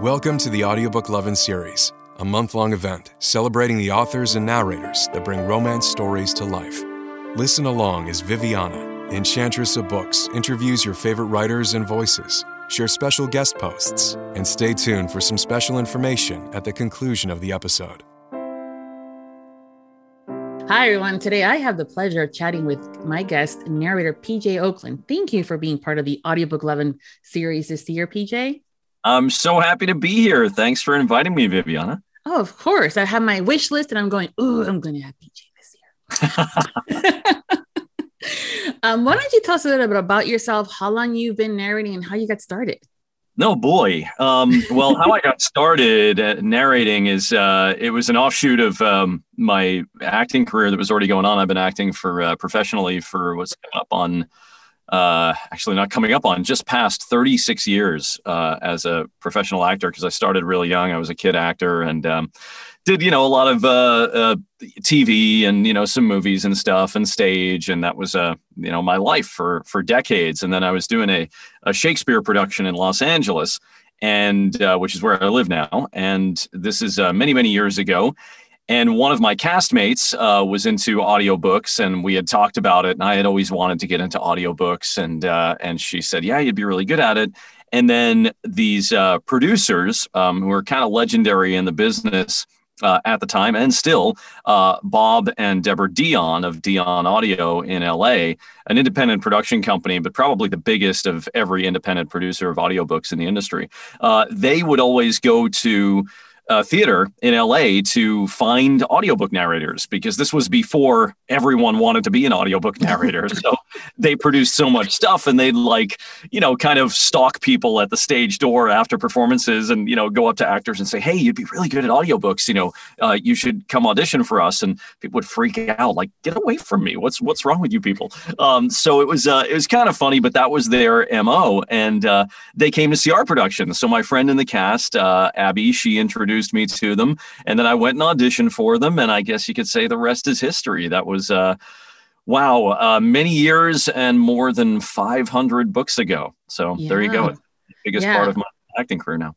Welcome to the Audiobook Lovin' series, a month long event celebrating the authors and narrators that bring romance stories to life. Listen along as Viviana, Enchantress of Books, interviews your favorite writers and voices, share special guest posts, and stay tuned for some special information at the conclusion of the episode. Hi, everyone. Today I have the pleasure of chatting with my guest, narrator PJ Ochlan. Thank you for being part of the Audiobook Lovin' series this year, PJ. I'm so happy to be here. Thanks for inviting me, Viviana. Oh, of course. I have my wish list and I'm going, oh, I'm going to have PJ this year. um, why don't you tell us a little bit about yourself, how long you've been narrating, and how you got started? No boy. Um, well, how I got started narrating is uh, it was an offshoot of um, my acting career that was already going on. I've been acting for uh, professionally for what's coming up on uh, actually not coming up on just past 36 years uh, as a professional actor because I started really young. I was a kid actor and um, did you know a lot of uh, uh TV and you know some movies and stuff and stage and that was uh, you know my life for for decades. And then I was doing a, a Shakespeare production in Los Angeles and uh, which is where I live now. And this is uh, many many years ago and one of my castmates uh, was into audiobooks and we had talked about it and i had always wanted to get into audiobooks and uh, and she said yeah you'd be really good at it. And then these uh, producers um, who are kind of legendary in the business uh, at the time and still uh, bob and deborah Deyan of Deyan audio in la an independent production company but probably the biggest of every independent producer of audiobooks in the industry uh, they would always go to uh, theater in LA to find audiobook narrators because this was before everyone wanted to be an audiobook narrator. so they produced so much stuff and they'd like, you know, kind of stalk people at the stage door after performances and, you know, go up to actors and say, hey, you'd be really good at audiobooks. You know, uh, you should come audition for us. And people would freak out, like, get away from me. What's what's wrong with you people? Um, so it was uh, it was kind of funny, but that was their MO. And uh, they came to see our production. So my friend in the cast, uh, Abby, she introduced introduced me to them, and then I went and auditioned for them, and I guess you could say the rest is history. That was uh, wow, uh, many years and more than 500 books ago. So yeah. there you go, biggest yeah. part of my acting career now.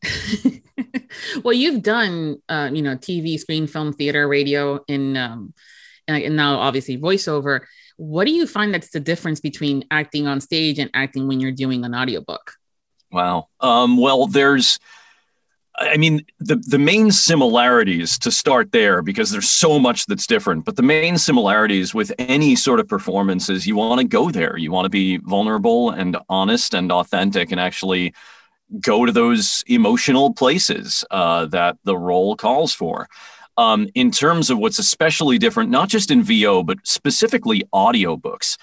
well, you've done uh, you know TV, screen, film, theater, radio, and um, and now obviously voiceover. What do you find that's the difference between acting on stage and acting when you're doing an audiobook? Wow. Um, well, there's I mean, the, the main similarities to start there, because there's so much that's different, but the main similarities with any sort of performance is you want to go there. You want to be vulnerable and honest and authentic and actually go to those emotional places uh, that the role calls for. Um, in terms of what's especially different, not just in VO, but specifically audiobooks,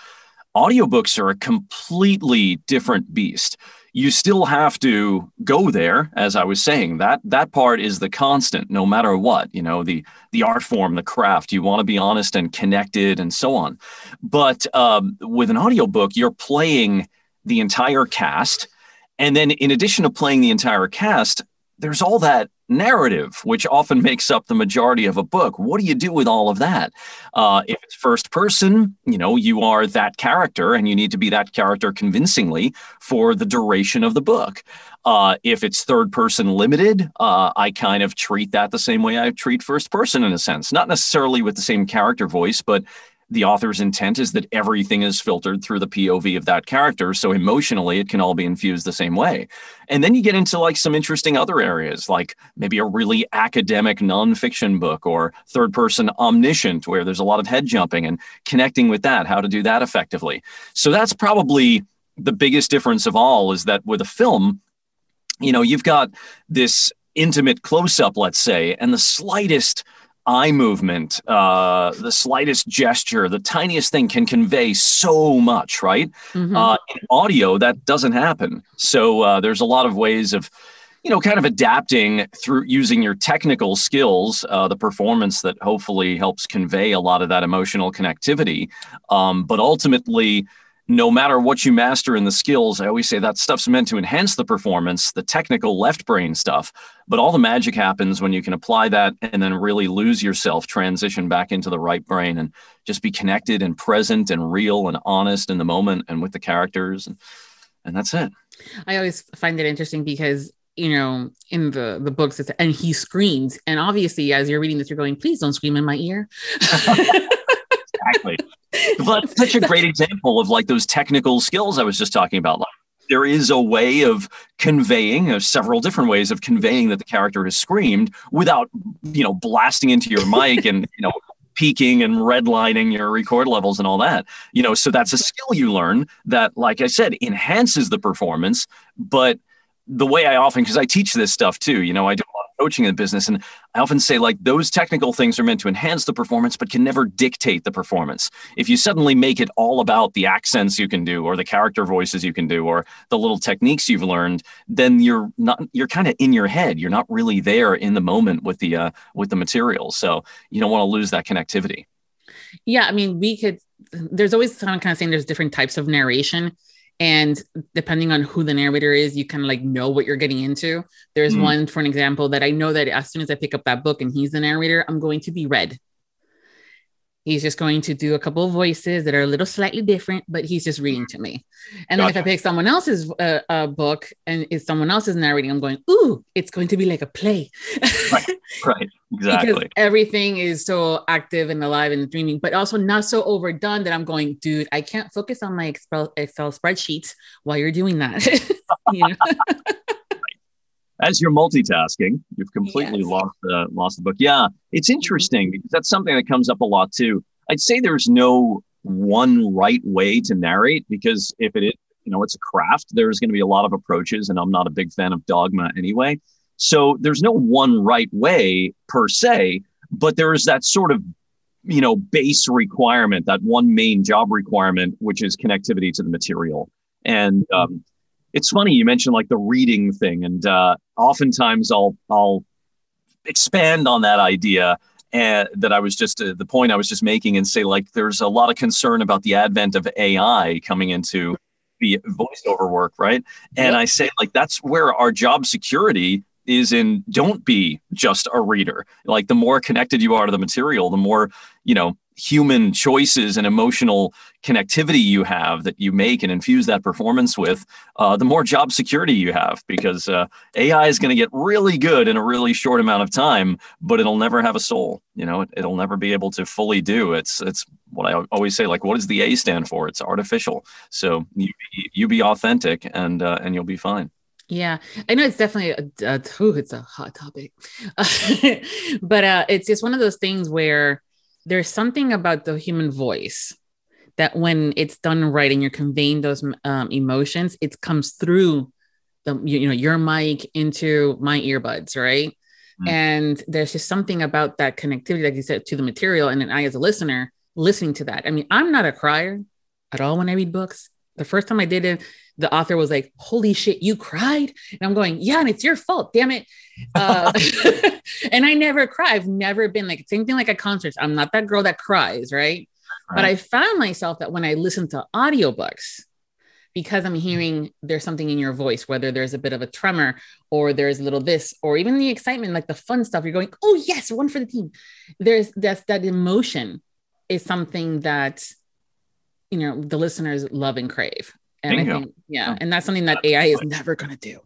audiobooks are a completely different beast you still have to go there as i was saying. That that part is the constant no matter what you know the the art form the craft. You want to be honest and connected and so on. But um, with an audiobook you're playing the entire cast. And then in addition to playing the entire cast there's all that narrative, which often makes up the majority of a book. What do you do with all of that? Uh, if it's first person, you know, you are that character and you need to be that character convincingly for the duration of the book. Uh, if it's third person limited, uh, I kind of treat that the same way I treat first person in a sense, not necessarily with the same character voice, but the author's intent is that everything is filtered through the POV of that character. So emotionally, it can all be infused the same way. And then you get into like some interesting other areas, like maybe a really academic nonfiction book or third person omniscient, where there's a lot of head jumping and connecting with that, how to do that effectively. So that's probably the biggest difference of all is that with a film, you know, you've got this intimate close up, let's say, and the slightest eye movement, uh, the slightest gesture, the tiniest thing can convey so much, right? Mm-hmm. Uh, in audio, that doesn't happen. So uh, there's a lot of ways of, you know, kind of adapting through using your technical skills, uh, the performance that hopefully helps convey a lot of that emotional connectivity. Um, but ultimately, no matter what you master in the skills, I always say that stuff's meant to enhance the performance, the technical left brain stuff. But all the magic happens when you can apply that and then really lose yourself, transition back into the right brain and just be connected and present and real and honest in the moment and with the characters. And, and that's it. I always find it interesting because you know, in the the books, it's, and he screams. And obviously, as you're reading this, you're going, "Please don't scream in my ear." But such a great example of like those technical skills I was just talking about. Like, there is a way of conveying, uh, several different ways of conveying that the character has screamed without, you know, blasting into your mic and you know peaking and redlining your record levels and all that. You know, so that's a skill you learn that, like I said, enhances the performance, but the way I often, because I teach this stuff too, you know, I do of coaching in the business, and I often say like those technical things are meant to enhance the performance, but can never dictate the performance. If you suddenly make it all about the accents you can do, or the character voices you can do, or the little techniques you've learned, then you're not you're kind of in your head. You're not really there in the moment with the uh, with the material. So you don't want to lose that connectivity. Yeah, I mean, we could. There's always kind of kind of saying there's different types of narration and depending on who the narrator is you kind of like know what you're getting into there's mm. one for an example that i know that as soon as i pick up that book and he's the narrator i'm going to be read He's just going to do a couple of voices that are a little slightly different, but he's just reading to me. And gotcha. then if I pick someone else's uh, uh, book and it's someone else's narrating, I'm going, ooh, it's going to be like a play. right, right, exactly. because everything is so active and alive and dreaming, but also not so overdone that I'm going, dude, I can't focus on my Excel, Excel spreadsheets while you're doing that. as you're multitasking, you've completely yes. lost the uh, lost the book. Yeah, it's mm-hmm. interesting because that's something that comes up a lot too. I'd say there's no one right way to narrate because if it is, you know, it's a craft. There's going to be a lot of approaches, and I'm not a big fan of dogma anyway. So there's no one right way per se, but there is that sort of you know base requirement, that one main job requirement, which is connectivity to the material. And um, it's funny you mentioned like the reading thing, and uh, oftentimes I'll I'll expand on that idea and that I was just uh, the point I was just making, and say like there's a lot of concern about the advent of AI coming into the voiceover work, right? And. I say like that's where our job security is in don't be just a reader like the more connected you are to the material the more you know human choices and emotional connectivity you have that you make and infuse that performance with, uh, the more job security you have because uh, AI is going to get really good in a really short amount of time, but it'll never have a soul. You know, it, will never be able to fully do. It's it's what I always say. Like, what does the A stand for? It's artificial. So you you be authentic and uh, and you'll be fine. Yeah, I know it's definitely a, a ooh, it's a hot topic, but uh, it's just one of those things where there's something about the human voice that when it's done right and you're conveying those um, emotions, it comes through the you, you, know your mic into my earbuds, right? Mm-hmm. And there's just something about that connectivity, like you said, to the material. And then I, as a listener, listening to that. I mean, I'm not a crier at all when I read books. The first time I did it, the author was like, "Holy shit, you cried!" And I'm going, "Yeah, and it's your fault, damn it." Uh, and I never cry. I've never been like same thing like at concerts. I'm not that girl that cries, right? right? But I found myself that when I listen to audiobooks, because I'm hearing there's something in your voice, whether there's a bit of a tremor or there's a little this, or even the excitement, like the fun stuff, you're going, "Oh yes, one for the team." There's that's that emotion is something that you know the listeners love and crave and Bingo. I think, yeah, and that's something that AI is never going to do.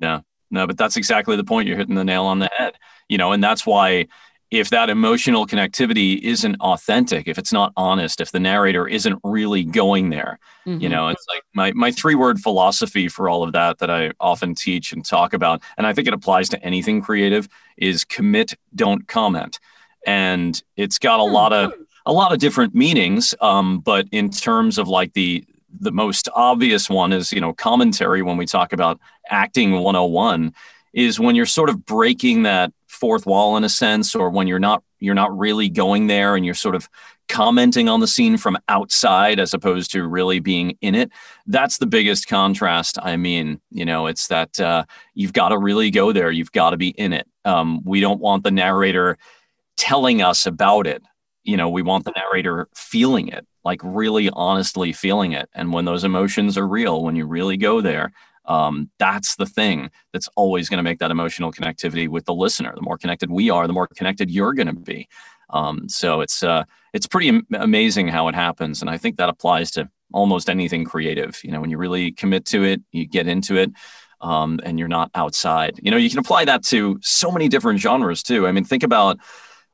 Yeah, no, but that's exactly the point. You're hitting the nail on the head. You know, and that's why if that emotional connectivity isn't authentic, if it's not honest, if the narrator isn't really going there, mm-hmm. you know, it's like my, my three word philosophy for all of that that I often teach and talk about, and I think it applies to anything creative is commit, don't comment. And it's got a lot of a lot of different meanings. Um, but in terms of like the the most obvious one is you know commentary when we talk about acting 101 is when you're sort of breaking that fourth wall in a sense or when you're not you're not really going there and you're sort of commenting on the scene from outside as opposed to really being in it. That's the biggest contrast i mean you know it's that uh, you've got to really go there. You've got to be in it. Um, we don't want the narrator telling us about it you know we want the narrator feeling it like really honestly feeling it. And when those emotions are real when you really go there um, that's the thing that's always going to make that emotional connectivity with the listener. The more connected we are the more connected you're going to be. Um, so it's uh, it's pretty am- amazing how it happens. And i think that applies to almost anything creative. You know when you really commit to it you get into it um, and you're not outside. You know, you can apply that to so many different genres too. I mean, think about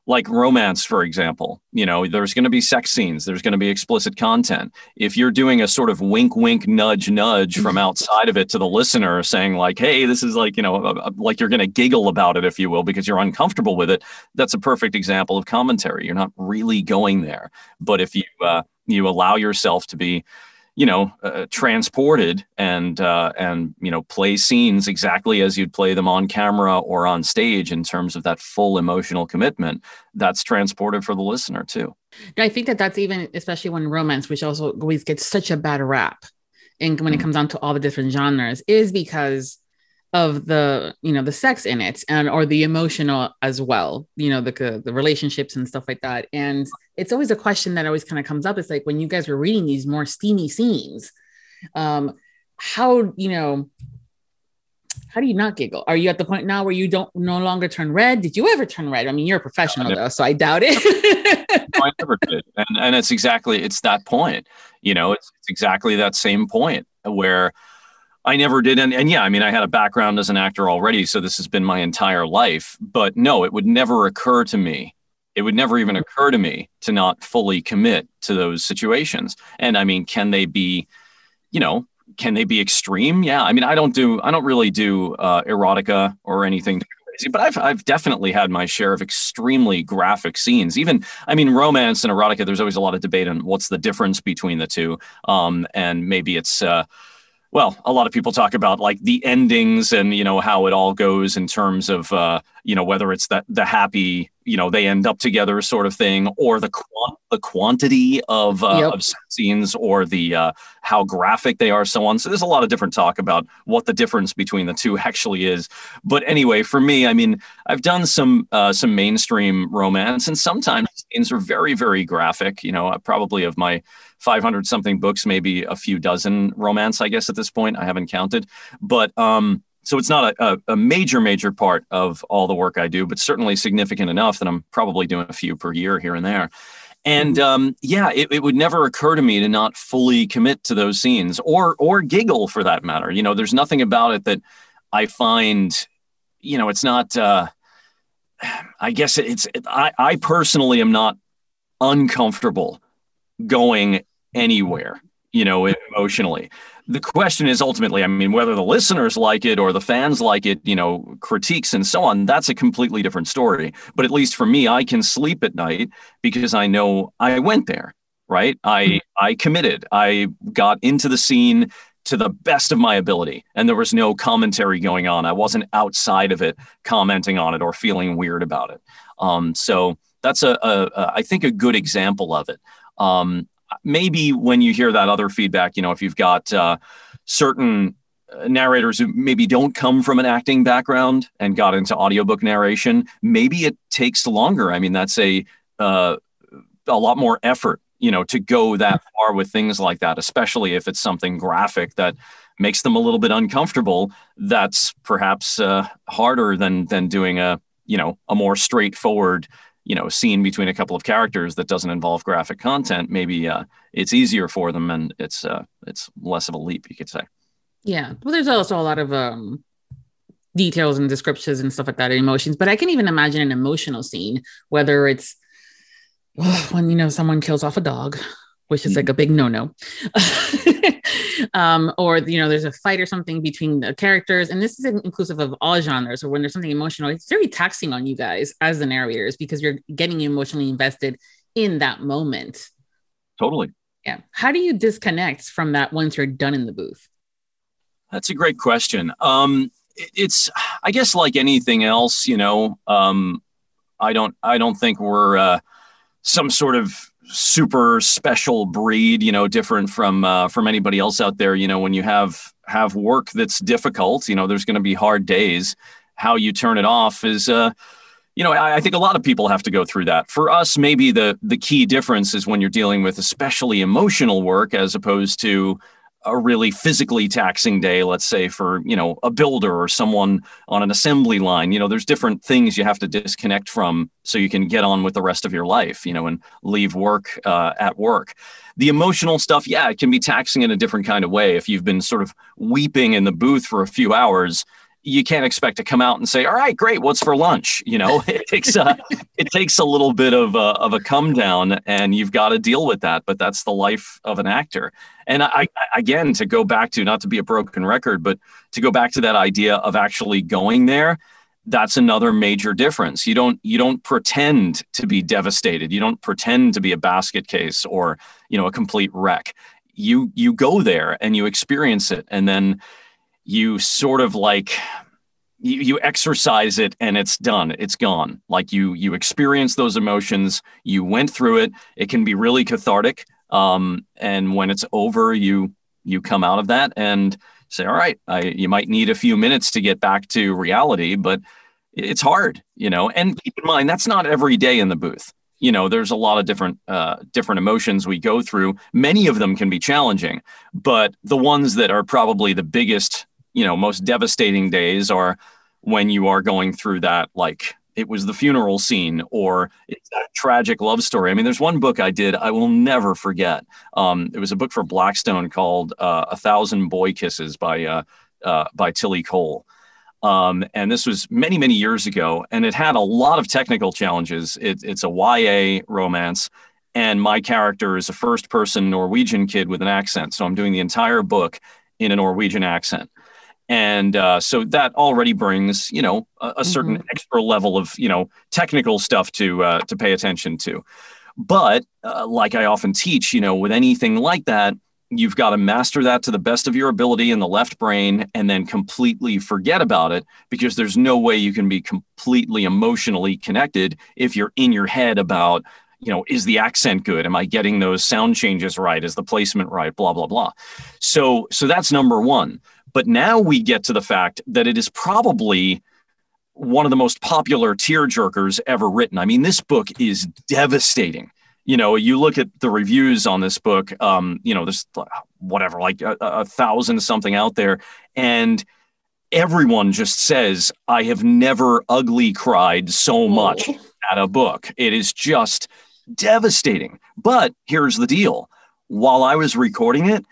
like romance, for example. You know, there's going to be sex scenes, there's going to be explicit content. If you're doing a sort of wink, wink, nudge, nudge from mm-hmm. outside of it to the listener, saying like, "Hey, this is like you know, like you're going to giggle about it, if you will, because you're uncomfortable with it," that's a perfect example of commentary. You're not really going there, but if you uh, you allow yourself to be you know, uh, transported and uh, and you know play scenes exactly as you'd play them on camera or on stage in terms of that full emotional commitment. That's transported for the listener too. I think that that's even especially when romance, which also always gets such a bad rap, and when mm-hmm. it comes down to all the different genres, is because of the you know the sex in it and or the emotional as well you know the the relationships and stuff like that and it's always a question that always kind of comes up it's like when you guys were reading these more steamy scenes um how you know how do you not giggle are you at the point now where you don't no longer turn red did you ever turn red i mean you're a professional though so i doubt it i never did and, and it's exactly it's that point you know it's, it's exactly that same point where I never did. And, and yeah, I mean, I had a background as an actor already, so this has been my entire life. But no, it would never occur to me. It would never even occur to me to not fully commit to those situations. And I mean, can they be, you know, can they be extreme? Yeah. I mean, I don't do, I don't really do uh, erotica or anything crazy, but I've, I've definitely had my share of extremely graphic scenes. Even, I mean, romance and erotica, there's always a lot of debate on what's the difference between the two. Um, and maybe it's, uh, well, a lot of people talk about like the endings and you know how it all goes in terms of uh, you know whether it's that the happy you know they end up together sort of thing or the quant- the quantity of, uh, yep. of scenes or the uh, how graphic they are so on so there's a lot of different talk about what the difference between the two actually is but anyway for me i mean i've done some uh, some mainstream romance and sometimes scenes are very very graphic you know probably of my 500 something books maybe a few dozen romance i guess at this point. I haven't counted. But um so it's not a, a, major major part of all the work i do but certainly significant enough that i'm probably doing a few per year here and there. And mm-hmm. um, yeah it, it would never occur to me to not fully commit to those scenes or or giggle for that matter. You know there's nothing about it that i find you know it's not uh, i guess it's it, I, I personally am not uncomfortable going anywhere you know emotionally the question is ultimately, I mean, whether the listeners like it or the fans like it, you know, critiques and so on, that's a completely different story. But at least for me, I can sleep at night because I know I went there, right? I mm-hmm. I committed. I got into the scene to the best of my ability and there was no commentary going on. I wasn't outside of it commenting on it or feeling weird about it. Um, so that's a, a, a I think a good example of it. Um, maybe when you hear that other feedback, you know, if you've got uh, certain uh, narrators who maybe don't come from an acting background and got into audiobook narration, maybe it takes longer. I mean, that's a uh, a lot more effort, you know, to go that far with things like that, especially if it's something graphic that makes them a little bit uncomfortable. That's perhaps uh, harder than than doing a you know a more straightforward you know a scene between a couple of characters that doesn't involve graphic content maybe uh, it's easier for them and it's uh, it's less of a leap you could say. Yeah. Well there's also a lot of um details and descriptions and stuff like that emotions but i can even imagine an emotional scene whether it's oh, when you know someone kills off a dog which is like a big no-no um, or you know there's a fight or something between the characters. And this is inclusive of all genres or when there's something emotional it's very taxing on you guys as the narrators because you're getting emotionally invested in that moment. Totally. Yeah. How do you disconnect from that once you're done in the booth? That's a great question. Um, it's i guess like anything else you know um, i don't i don't think we're uh, some sort of super special breed, you know, different from uh, from anybody else out there. You know, when you have have work that's difficult, you know, there's going to be hard days. How you turn it off is, uh, you know, I, I, think a lot of people have to go through that. For us, maybe the the key difference is when you're dealing with especially emotional work as opposed to a really physically taxing day let's say for you know a builder or someone on an assembly line you know there's different things you have to disconnect from so you can get on with the rest of your life you know and leave work uh, at work. The emotional stuff yeah it can be taxing in a different kind of way. If you've been sort of weeping in the booth for a few hours you can't expect to come out and say, "All right, great, what's for lunch?" You know, it takes a it takes a little bit of a, of a come down, and you've got to deal with that. But that's the life of an actor. And I, again, to go back to not to be a broken record, but to go back to that idea of actually going there, that's another major difference. You don't you don't pretend to be devastated. You don't pretend to be a basket case or you know a complete wreck. You you go there and you experience it, and then you sort of like you, you exercise it and it's done. It's gone. Like you you experience those emotions. You went through it. It can be really cathartic. Um, and when it's over you you come out of that and say all right I, you might need a few minutes to get back to reality but it's hard you know? And keep in mind that's not every day in the booth. You know there's a lot of different uh, different emotions we go through. Many of them can be challenging but the ones that are probably the biggest you know most devastating days are when you are going through that like it was the funeral scene or it's that tragic love story. I mean, there's one book I did I will never forget. Um, it was a book for Blackstone called uh, A Thousand Boy Kisses by uh, uh, by Tilly Cole. Um, and this was many, many years ago, and it had a lot of technical challenges. It, it's a YA romance, and my character is a first person Norwegian kid with an accent. So I'm doing the entire book in a Norwegian accent and uh, so that already brings you know a, a certain mm-hmm. extra level of you know technical stuff to uh, to pay attention to. But uh, like i often teach you know with anything like that you've got to master that to the best of your ability in the left brain and then completely forget about it because there's no way you can be completely emotionally connected if you're in your head about you know is the accent good? Am i getting those sound changes right? Is the placement right? Blah blah blah. So so that's number one but now we get to the fact that it is probably one of the most popular tear jerkers ever written. I mean, this book is devastating. You know, you look at the reviews on this book, um, you know, there's whatever, like a, a thousand something out there. And everyone just says, I have never ugly cried so much at a book. It is just devastating. But here's the deal while I was recording it,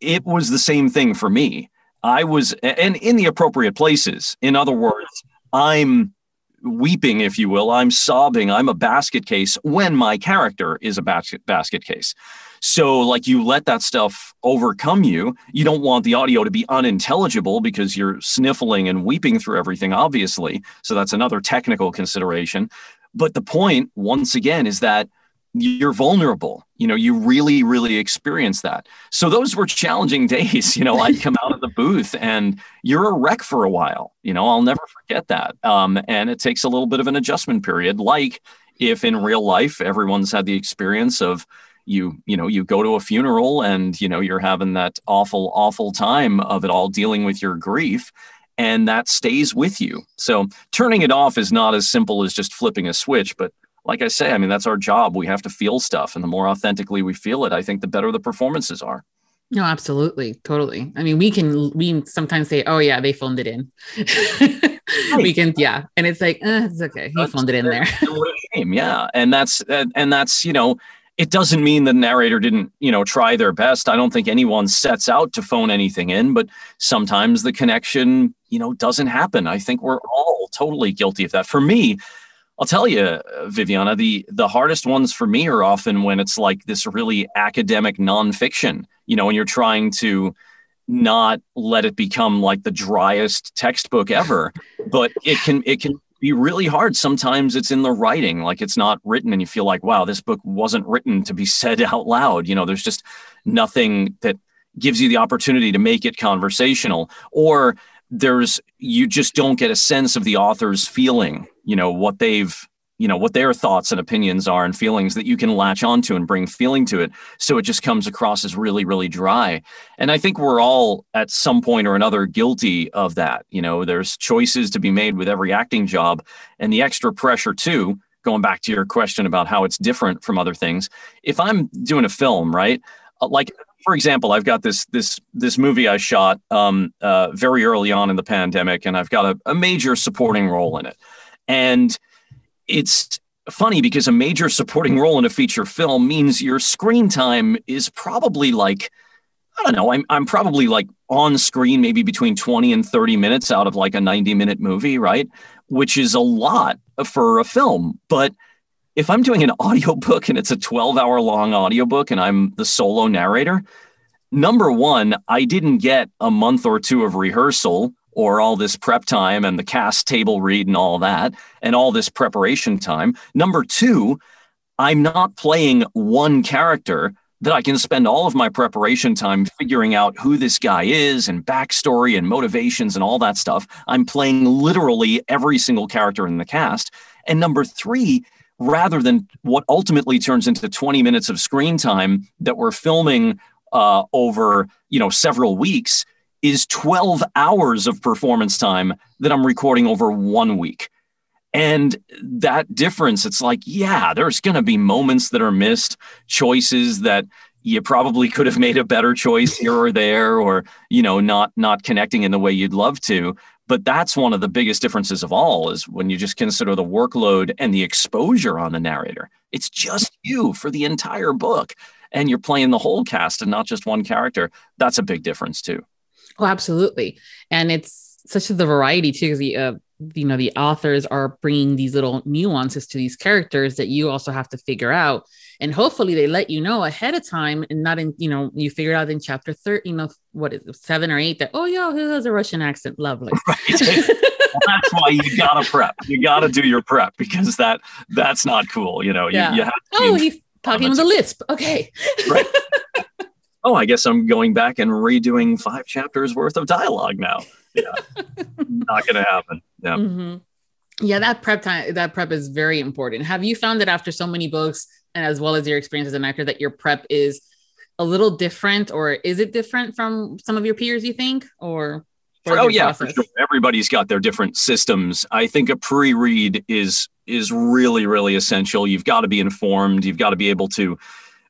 it was the same thing for me. I was, and in the appropriate places. In other words, I'm weeping, if you will. I'm sobbing. I'm a basket case when my character is a basket basket case. So, like, you let that stuff overcome you. You don't want the audio to be unintelligible because you're sniffling and weeping through everything, obviously. So, that's another technical consideration. But the point, once again, is that you're vulnerable. You know you really really experience that. So those were challenging days you know i'd come out of the booth and you're a wreck for a while you know i'll never forget that. Um, and it takes a little bit of an adjustment period like if in real life everyone's had the experience of you you know you go to a funeral and you know you're having that awful awful time of it all dealing with your grief and that stays with you. So turning it off is not as simple as just flipping a switch but like I say, I mean, that's our job. We have to feel stuff. And the more authentically we feel it, I think the better the performances are. No, absolutely. Totally. I mean, we can, we sometimes say, oh, yeah, they phoned it in. we can, yeah. And it's like, eh, it's okay. He that's, phoned it in there. yeah. And that's, and that's, you know, it doesn't mean the narrator didn't, you know, try their best. I don't think anyone sets out to phone anything in, but sometimes the connection, you know, doesn't happen. I think we're all totally guilty of that. For me, I'll tell you, Viviana, the the hardest ones for me are often when it's like this really academic nonfiction. You know, when you're trying to not let it become like the driest textbook ever, but it can it can be really hard. Sometimes it's in the writing, like it's not written, and you feel like, wow, this book wasn't written to be said out loud. You know, there's just nothing that gives you the opportunity to make it conversational, or there's you just don't get a sense of the author's feeling you know what they've you know what their thoughts and opinions are and feelings that you can latch onto and bring feeling to it. So it just comes across as really really dry. And i think we're all at some point or another guilty of that. You know there's choices to be made with every acting job and the extra pressure too going back to your question about how it's different from other things. If i'm doing a film right uh, like for example, I've got this this this movie I shot um, uh, very early on in the pandemic, and I've got a, a major supporting role in it. And it's funny because a major supporting role in a feature film means your screen time is probably like I don't know, I'm I'm probably like on screen maybe between 20 and 30 minutes out of like a 90 minute movie, right? Which is a lot for a film, but if I'm doing an audiobook and it's a 12 hour long audiobook and I'm the solo narrator, number one, I didn't get a month or two of rehearsal or all this prep time and the cast table read and all that and all this preparation time. Number two, I'm not playing one character that I can spend all of my preparation time figuring out who this guy is and backstory and motivations and all that stuff. I'm playing literally every single character in the cast. And number three, rather than what ultimately turns into 20 minutes of screen time that we're filming uh, over you know several weeks is 12 hours of performance time that i'm recording over one week. And that difference it's like yeah there's going to be moments that are missed choices that you probably could have made a better choice here or there or you know not not connecting in the way you'd love to but that's one of the biggest differences of all is when you just consider the workload and the exposure on the narrator. It's just you for the entire book and you're playing the whole cast and not just one character. That's a big difference too. Oh, absolutely. And it's such the variety too. The uh, you know the authors are bringing these little nuances to these characters that you also have to figure out. And hopefully they let you know ahead of time and not in you know you figure out in chapter 13 you know what is it, seven or eight that oh yeah he has a russian accent? Lovely. Right. that's why you gotta prep. You gotta do your prep because that that's not cool you know yeah. you, you have oh he's talking with a lisp. Okay. Right. Oh i guess i'm going back and redoing five chapters worth of dialogue now yeah. Not gonna happen. Yeah. Mm-hmm. yeah that prep time that prep is very important. Have you found that after so many books and as well as your experience as an actor that your prep is a little different or is it different from some of your peers you think? Or oh yeah sure. everybody's got their different systems. I think a pre-read is is really really essential. You've got to be informed. You've got to be able to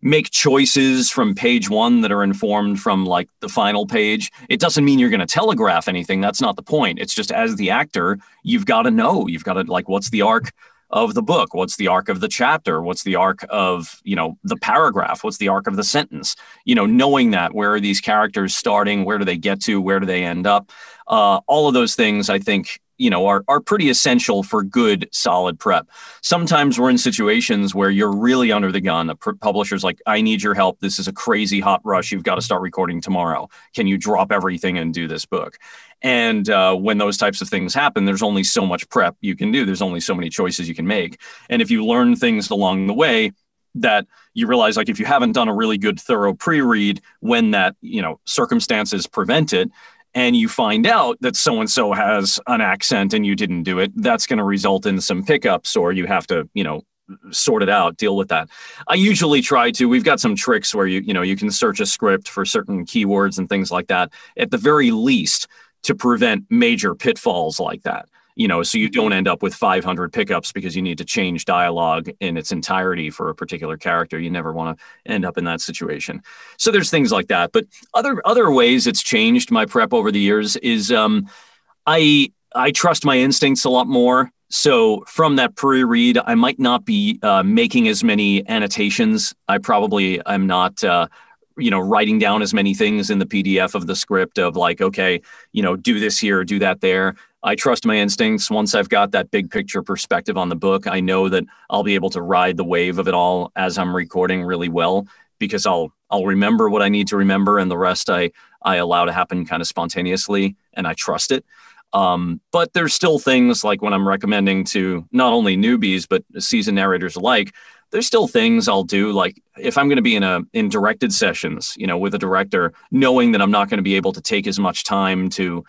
make choices from page one that are informed from like the final page. It doesn't mean you're going to telegraph anything. That's not the point. It's just as the actor, you've got to know. You've got to like, what's the arc of the book? What's the arc of the chapter? What's the arc of you know the paragraph? What's the arc of the sentence? You know, knowing that where are these characters starting? Where do they get to? Where do they end up? Uh, all of those things, I think, you know are, are pretty essential for good solid prep. Sometimes we're in situations where you're really under the gun. A publisher's like i need your help. This is a crazy hot rush. You've got to start recording tomorrow. Can you drop everything and do this book? And uh, when those types of things happen there's only so much prep you can do. There's only so many choices you can make. And if you learn things along the way that you realize like if you haven't done a really good thorough pre-read when that you know circumstances prevent it and you find out that so and so has an accent and you didn't do it, that's going to result in some pickups or you have to, you know, sort it out, deal with that. I usually try to. We've got some tricks where you, you know, you can search a script for certain keywords and things like that. At the very least, to prevent major pitfalls like that you know, so you don't end up with 500 pickups because you need to change dialogue in its entirety for a particular character. You never want to end up in that situation. So there's things like that. But other other ways it's changed my prep over the years is um, I I trust my instincts a lot more. So from that pre-read, I might not be uh, making as many annotations. I probably am not. Uh, you know writing down as many things in the pdf of the script of like okay you know do this here do that there I trust my instincts. Once I've got that big picture perspective on the book, I know that I'll be able to ride the wave of it all as I'm recording really well because I'll I'll remember what I need to remember and the rest I I allow to happen kind of spontaneously and I trust it. Um, but there's still things like when I'm recommending to not only newbies but seasoned narrators alike, there's still things I'll do like if I'm going to be in a in directed sessions, you know, with a director, knowing that I'm not going to be able to take as much time to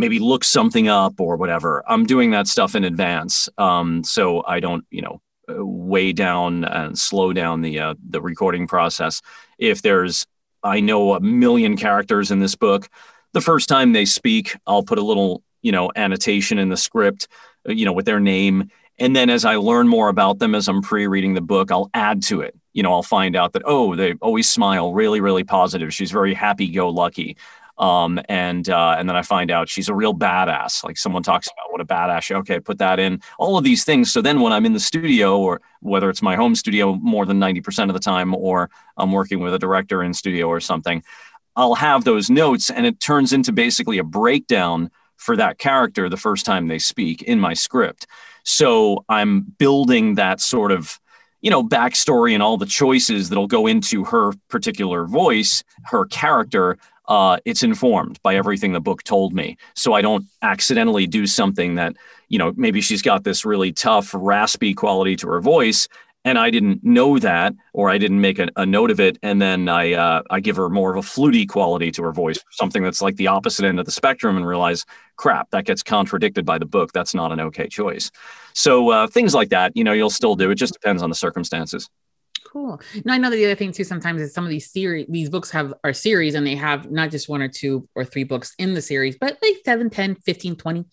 maybe look something up or whatever. I'm doing that stuff in advance, um, so I don't, you know, weigh down and slow down the uh, the recording process. If there's, I know a million characters in this book. The first time they speak, I'll put a little, you know, annotation in the script, uh, you know, with their name. And then as I learn more about them as I'm pre-reading the book, I'll add to it you know, I'll find out that, oh, they always smile, really, really positive. She's very happy go lucky. Um, and uh, and then I find out she's a real badass. Like someone talks about what a badass. Okay, put that in. All of these things. So then when I'm in the studio, or whether it's my home studio more than ninety percent of the time, or I'm working with a director in studio or something, I'll have those notes, and it turns into basically a breakdown for that character the first time they speak in my script. So I'm building that sort of you know backstory and all the choices that'll go into her particular voice her character uh, it's informed by everything the book told me. So I don't accidentally do something that, you know, maybe she's got this really tough, raspy quality to her voice. And I didn't know that, or I didn't make a, a note of it, and then I uh, I give her more of a fluty quality to her voice, something that's like the opposite end of the spectrum, and realize, crap, that gets contradicted by the book. That's not an okay choice. So uh, things like that, you know, you'll still do. It just depends on the circumstances. Cool. No, I know that the other thing too sometimes is some of these series, these books have are series and they have not just one or two or three books in the series, but like 7, 10, 15, 20.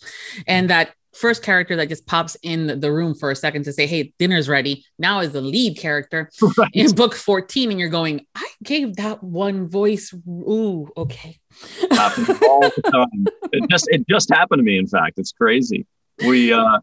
And that first character that just pops in the room for a second to say, Hey, dinner's ready now is the lead character right. in book 14. And you're going, I gave that one voice. Ooh, okay. all the time. It just it just happened to me, in fact. It's crazy. We uh,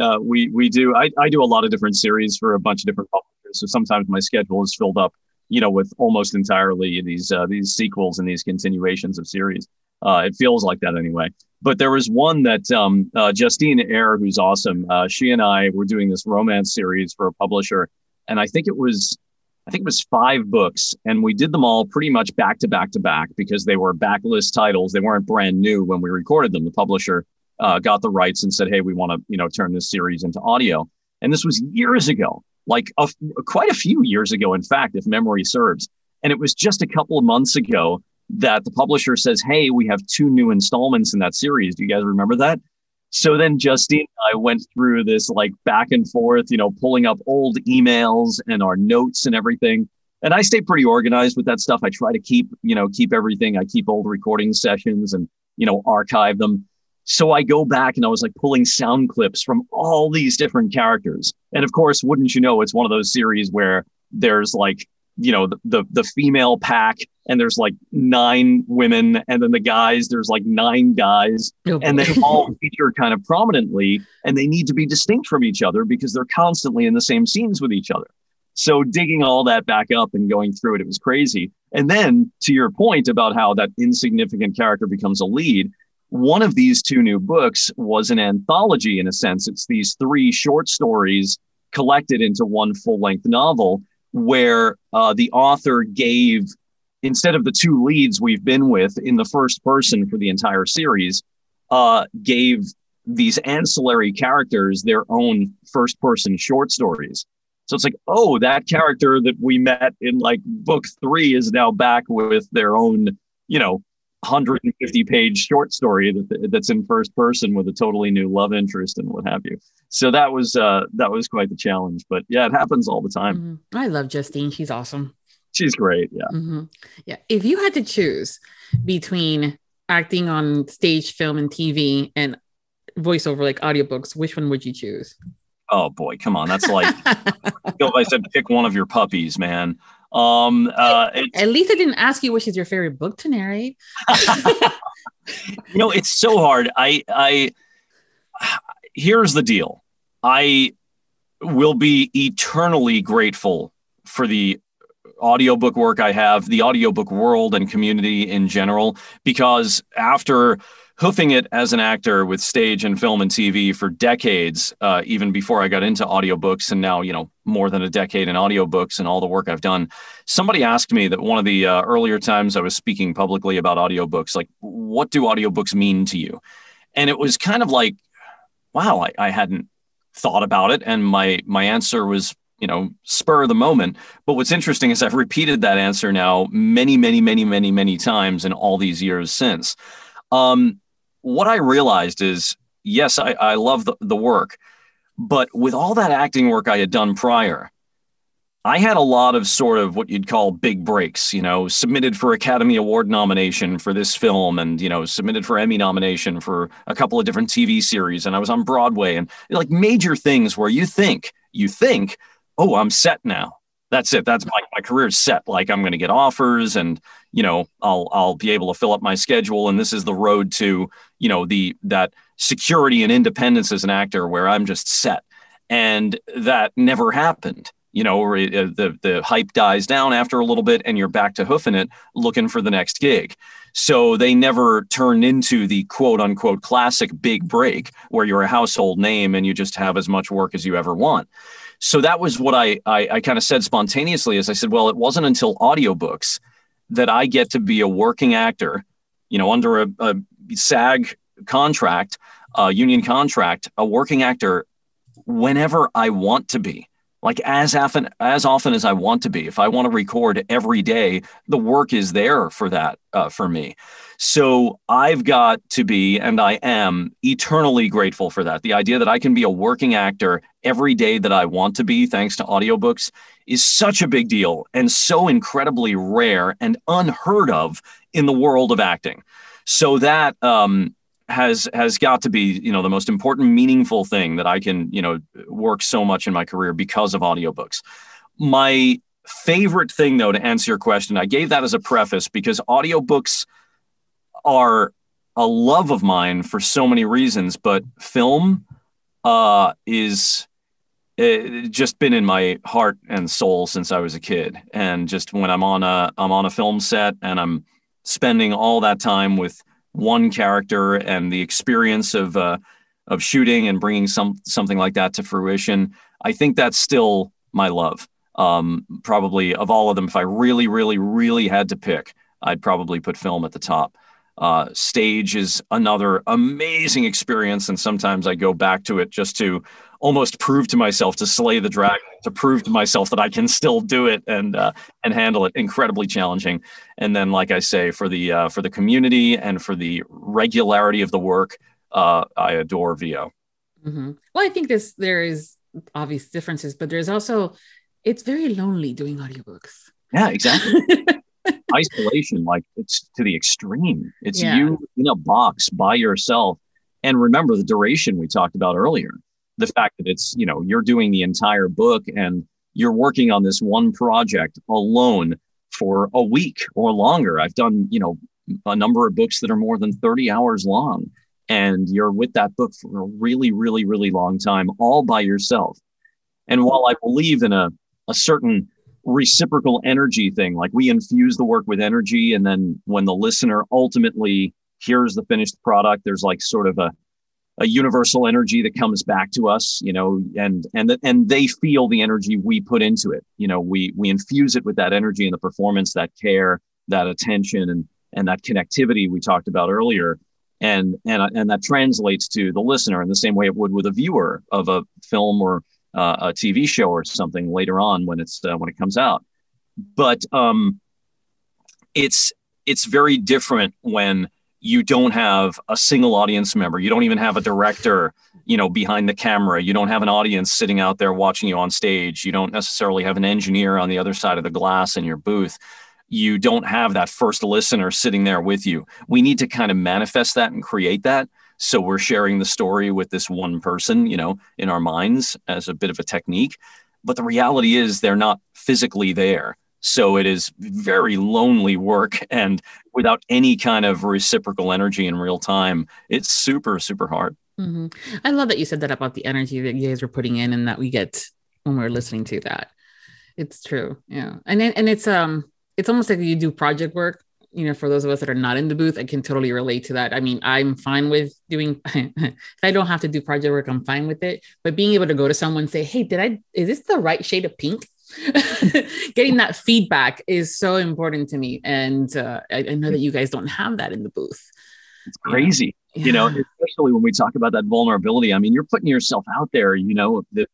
uh we we do I, I do a lot of different series for a bunch of different so sometimes my schedule is filled up, you know, with almost entirely these uh, these sequels and these continuations of series. Uh, it feels like that anyway. But there was one that um, uh, Justine Eyre, who's awesome. Uh, she and I were doing this romance series for a publisher, and I think it was I think it was five books, and we did them all pretty much back to back to back because they were backlist titles. They weren't brand new when we recorded them. The publisher uh, got the rights and said, "Hey, we want to you know turn this series into audio." And this was years ago like a, quite a few years ago, in fact, if memory serves. And it was just a couple of months ago that the publisher says, Hey, we have two new installments in that series. Do you guys remember that? So then Justine and I went through this like back and forth, you know, pulling up old emails and our notes and everything. And I stay pretty organized with that stuff. I try to keep, you know, keep everything. I keep old recording sessions and, you know, archive them. So I go back and I was like pulling sound clips from all these different characters. And of course, wouldn't you know, it's one of those series where there's like, you know, the, the, the female pack and there's like nine women and then the guys, there's like nine guys oh, and they all feature kind of prominently and they need to be distinct from each other because they're constantly in the same scenes with each other. So digging all that back up and going through it, it was crazy. And then to your point about how that insignificant character becomes a lead, one of these two new books was an anthology in a sense. It's these three short stories collected into one full length novel where uh, the author gave, instead of the two leads we've been with in the first person for the entire series, uh, gave these ancillary characters their own first person short stories. So it's like, oh, that character that we met in like book three is now back with their own, you know, 150 page short story that, that's in first person with a totally new love interest and what have you. So that was uh, that was quite the challenge. But yeah, it happens all the time. Mm-hmm. I love Justine. She's awesome. She's great. Yeah. Mm-hmm. Yeah. If you had to choose between acting on stage, film, and TV and voiceover like audiobooks, which one would you choose? Oh boy, come on. That's like I said pick one of your puppies, man. Um, uh, At least I didn't ask you which is your favorite book to narrate. you know, it's so hard. I, I, here's the deal. I will be eternally grateful for the audiobook work I have, the audiobook world and community in general, because after hoofing it as an actor with stage and film and TV for decades, uh, even before I got into audiobooks, and now, you know, more than a decade in audiobooks and all the work I've done. Somebody asked me that one of the uh, earlier times I was speaking publicly about audiobooks, like, what do audiobooks mean to you? And it was kind of like, wow, I, I hadn't thought about it. And my my answer was you know spur of the moment but what's interesting is i've repeated that answer now many many many many many times in all these years since um, what I realized is yes, I, I love the, the work, but with all that acting work I had done prior, I had a lot of sort of what you'd call big breaks, you know, submitted for Academy Award nomination for this film and, you know, submitted for Emmy nomination for a couple of different TV series. And I was on Broadway and like major things where you think, you think, oh, I'm set now. That's it. That's my, my career's set. Like I'm going to get offers and, you know, I'll, I'll be able to fill up my schedule. And this is the road to, you know, the, that security and independence as an actor where I'm just set. And that never happened you know, the the hype dies down after a little bit, and you're back to hoofing it, looking for the next gig. So they never turned into the quote unquote classic big break where you're a household name and you just have as much work as you ever want. So that was what I I, I kind of said spontaneously as I said, well, it wasn't until audiobooks that I get to be a working actor, you know, under a, a SAG contract, a union contract, a working actor whenever I want to be like as often as often as I want to be. If I want to record every day, the work is there for that uh, for me. So I've got to be, and I am eternally grateful for that. The idea that I can be a working actor every day that I want to be, thanks to audiobooks, is such a big deal and so incredibly rare and unheard of in the world of acting. So that um, has has got to be you know the most important meaningful thing that i can you know work so much in my career because of audiobooks my favorite thing though to answer your question i gave that as a preface because audiobooks are a love of mine for so many reasons but film uh, is uh, just been in my heart and soul since i was a kid and just when i'm on a i'm on a film set and i'm spending all that time with one character and the experience of uh, of shooting and bringing some something like that to fruition. I think that's still my love. Um, probably of all of them, if I really, really, really had to pick, I'd probably put film at the top. Uh, stage is another amazing experience, and sometimes I go back to it just to almost prove to myself to slay the dragon, to prove to myself that I can still do it and uh, and handle it. Incredibly challenging. And then, like I say, for the uh, for the community and for the regularity of the work, uh, I adore VO. Mm-hmm. Well, I think this there is obvious differences, but there's also it's very lonely doing audiobooks. Yeah, exactly. Isolation, like it's to the extreme. It's yeah. you in a box by yourself. And remember the duration we talked about earlier the fact that it's you know you're doing the entire book and you're working on this one project alone for a week or longer i've done you know a number of books that are more than 30 hours long and you're with that book for a really really really long time all by yourself and while i believe in a, a certain reciprocal energy thing. Like we infuse the work with energy and then when the listener ultimately hears the finished product there's like sort of a a universal energy that comes back to us you know and and and they feel the energy we put into it. You know we we infuse it with that energy and the performance that care that attention and and that connectivity we talked about earlier. And and and that translates to the listener in the same way it would with a viewer of a film or uh, a TV show or something later on when it's uh, when it comes out. But um it's it's very different when you don't have a single audience member. You don't even have a director you know behind the camera. You don't have an audience sitting out there watching you on stage. You don't necessarily have an engineer on the other side of the glass in your booth. You don't have that first listener sitting there with you. We need to kind of manifest that and create that so we're sharing the story with this one person you know in our minds as a bit of a technique but the reality is they're not physically there so it is very lonely work and without any kind of reciprocal energy in real time, it's super, super hard. Mm-hmm. I love that you said that about the energy that you guys were putting in and that we get when we're listening to that. It's true. Yeah. And and it's um it's almost like you do project work. You know, for those of us that are not in the booth, I can totally relate to that. I mean, I'm fine with doing if I don't have to do project work, I'm fine with it. But being able to go to someone and say, Hey, did I is this the right shade of pink? getting that feedback is so important to me and uh, I, I, know that you guys don't have that in the booth it's crazy yeah. you know especially when we talk about that vulnerability i mean you're putting yourself out there you know that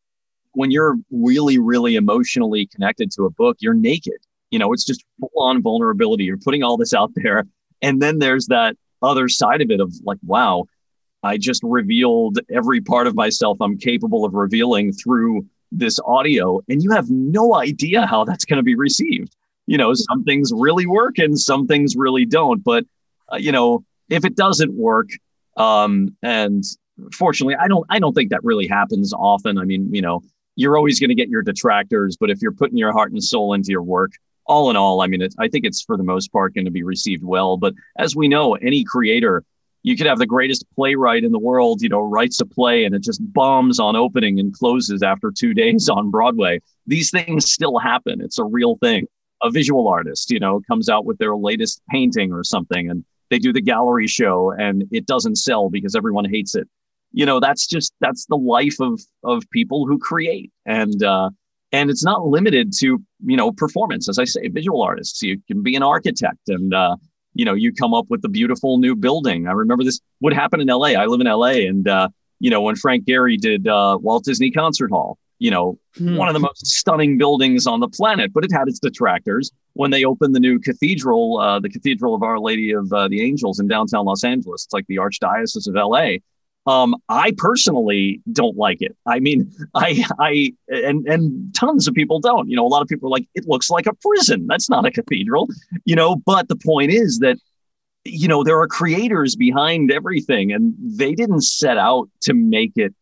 when you're really really emotionally connected to a book you're naked you know it's just full on vulnerability you're putting all this out there and then there's that other side of it of like wow i just revealed every part of myself i'm capable of revealing through this audio and you have no idea how that's going to be received. You know, some things really work and some things really don't. But, uh, you know, if it doesn't work, um, and fortunately, I don't, I don't think that really happens often. I mean, you know, you're always going to get your detractors, but if you're putting your heart and soul into your work, all in all, I mean, I think it's for the most part going to be received well. But as we know, any creator, you could have the greatest playwright in the world, you know, writes a play and it just bombs on opening and closes after two days on Broadway. These things still happen. It's a real thing. A visual artist, you know, comes out with their latest painting or something and they do the gallery show and it doesn't sell because everyone hates it. You know, that's just that's the life of of people who create. And uh and it's not limited to you know performance. As i say visual artists you can be an architect and uh, you know you come up with a beautiful new building. I remember this would happen in la i live in la and uh, you know when frank gehry did uh, walt disney concert hall you know hmm. one of the most stunning buildings on the planet but it had its detractors when they opened the new cathedral uh, the cathedral of our lady of uh, the angels in downtown los angeles. It's like the archdiocese of la um, I personally don't like it. I mean, I, I, and and tons of people don't. You know, a lot of people are like, it looks like a prison. That's not a cathedral. You know, but the point is that, you know, there are creators behind everything, and they didn't set out to make it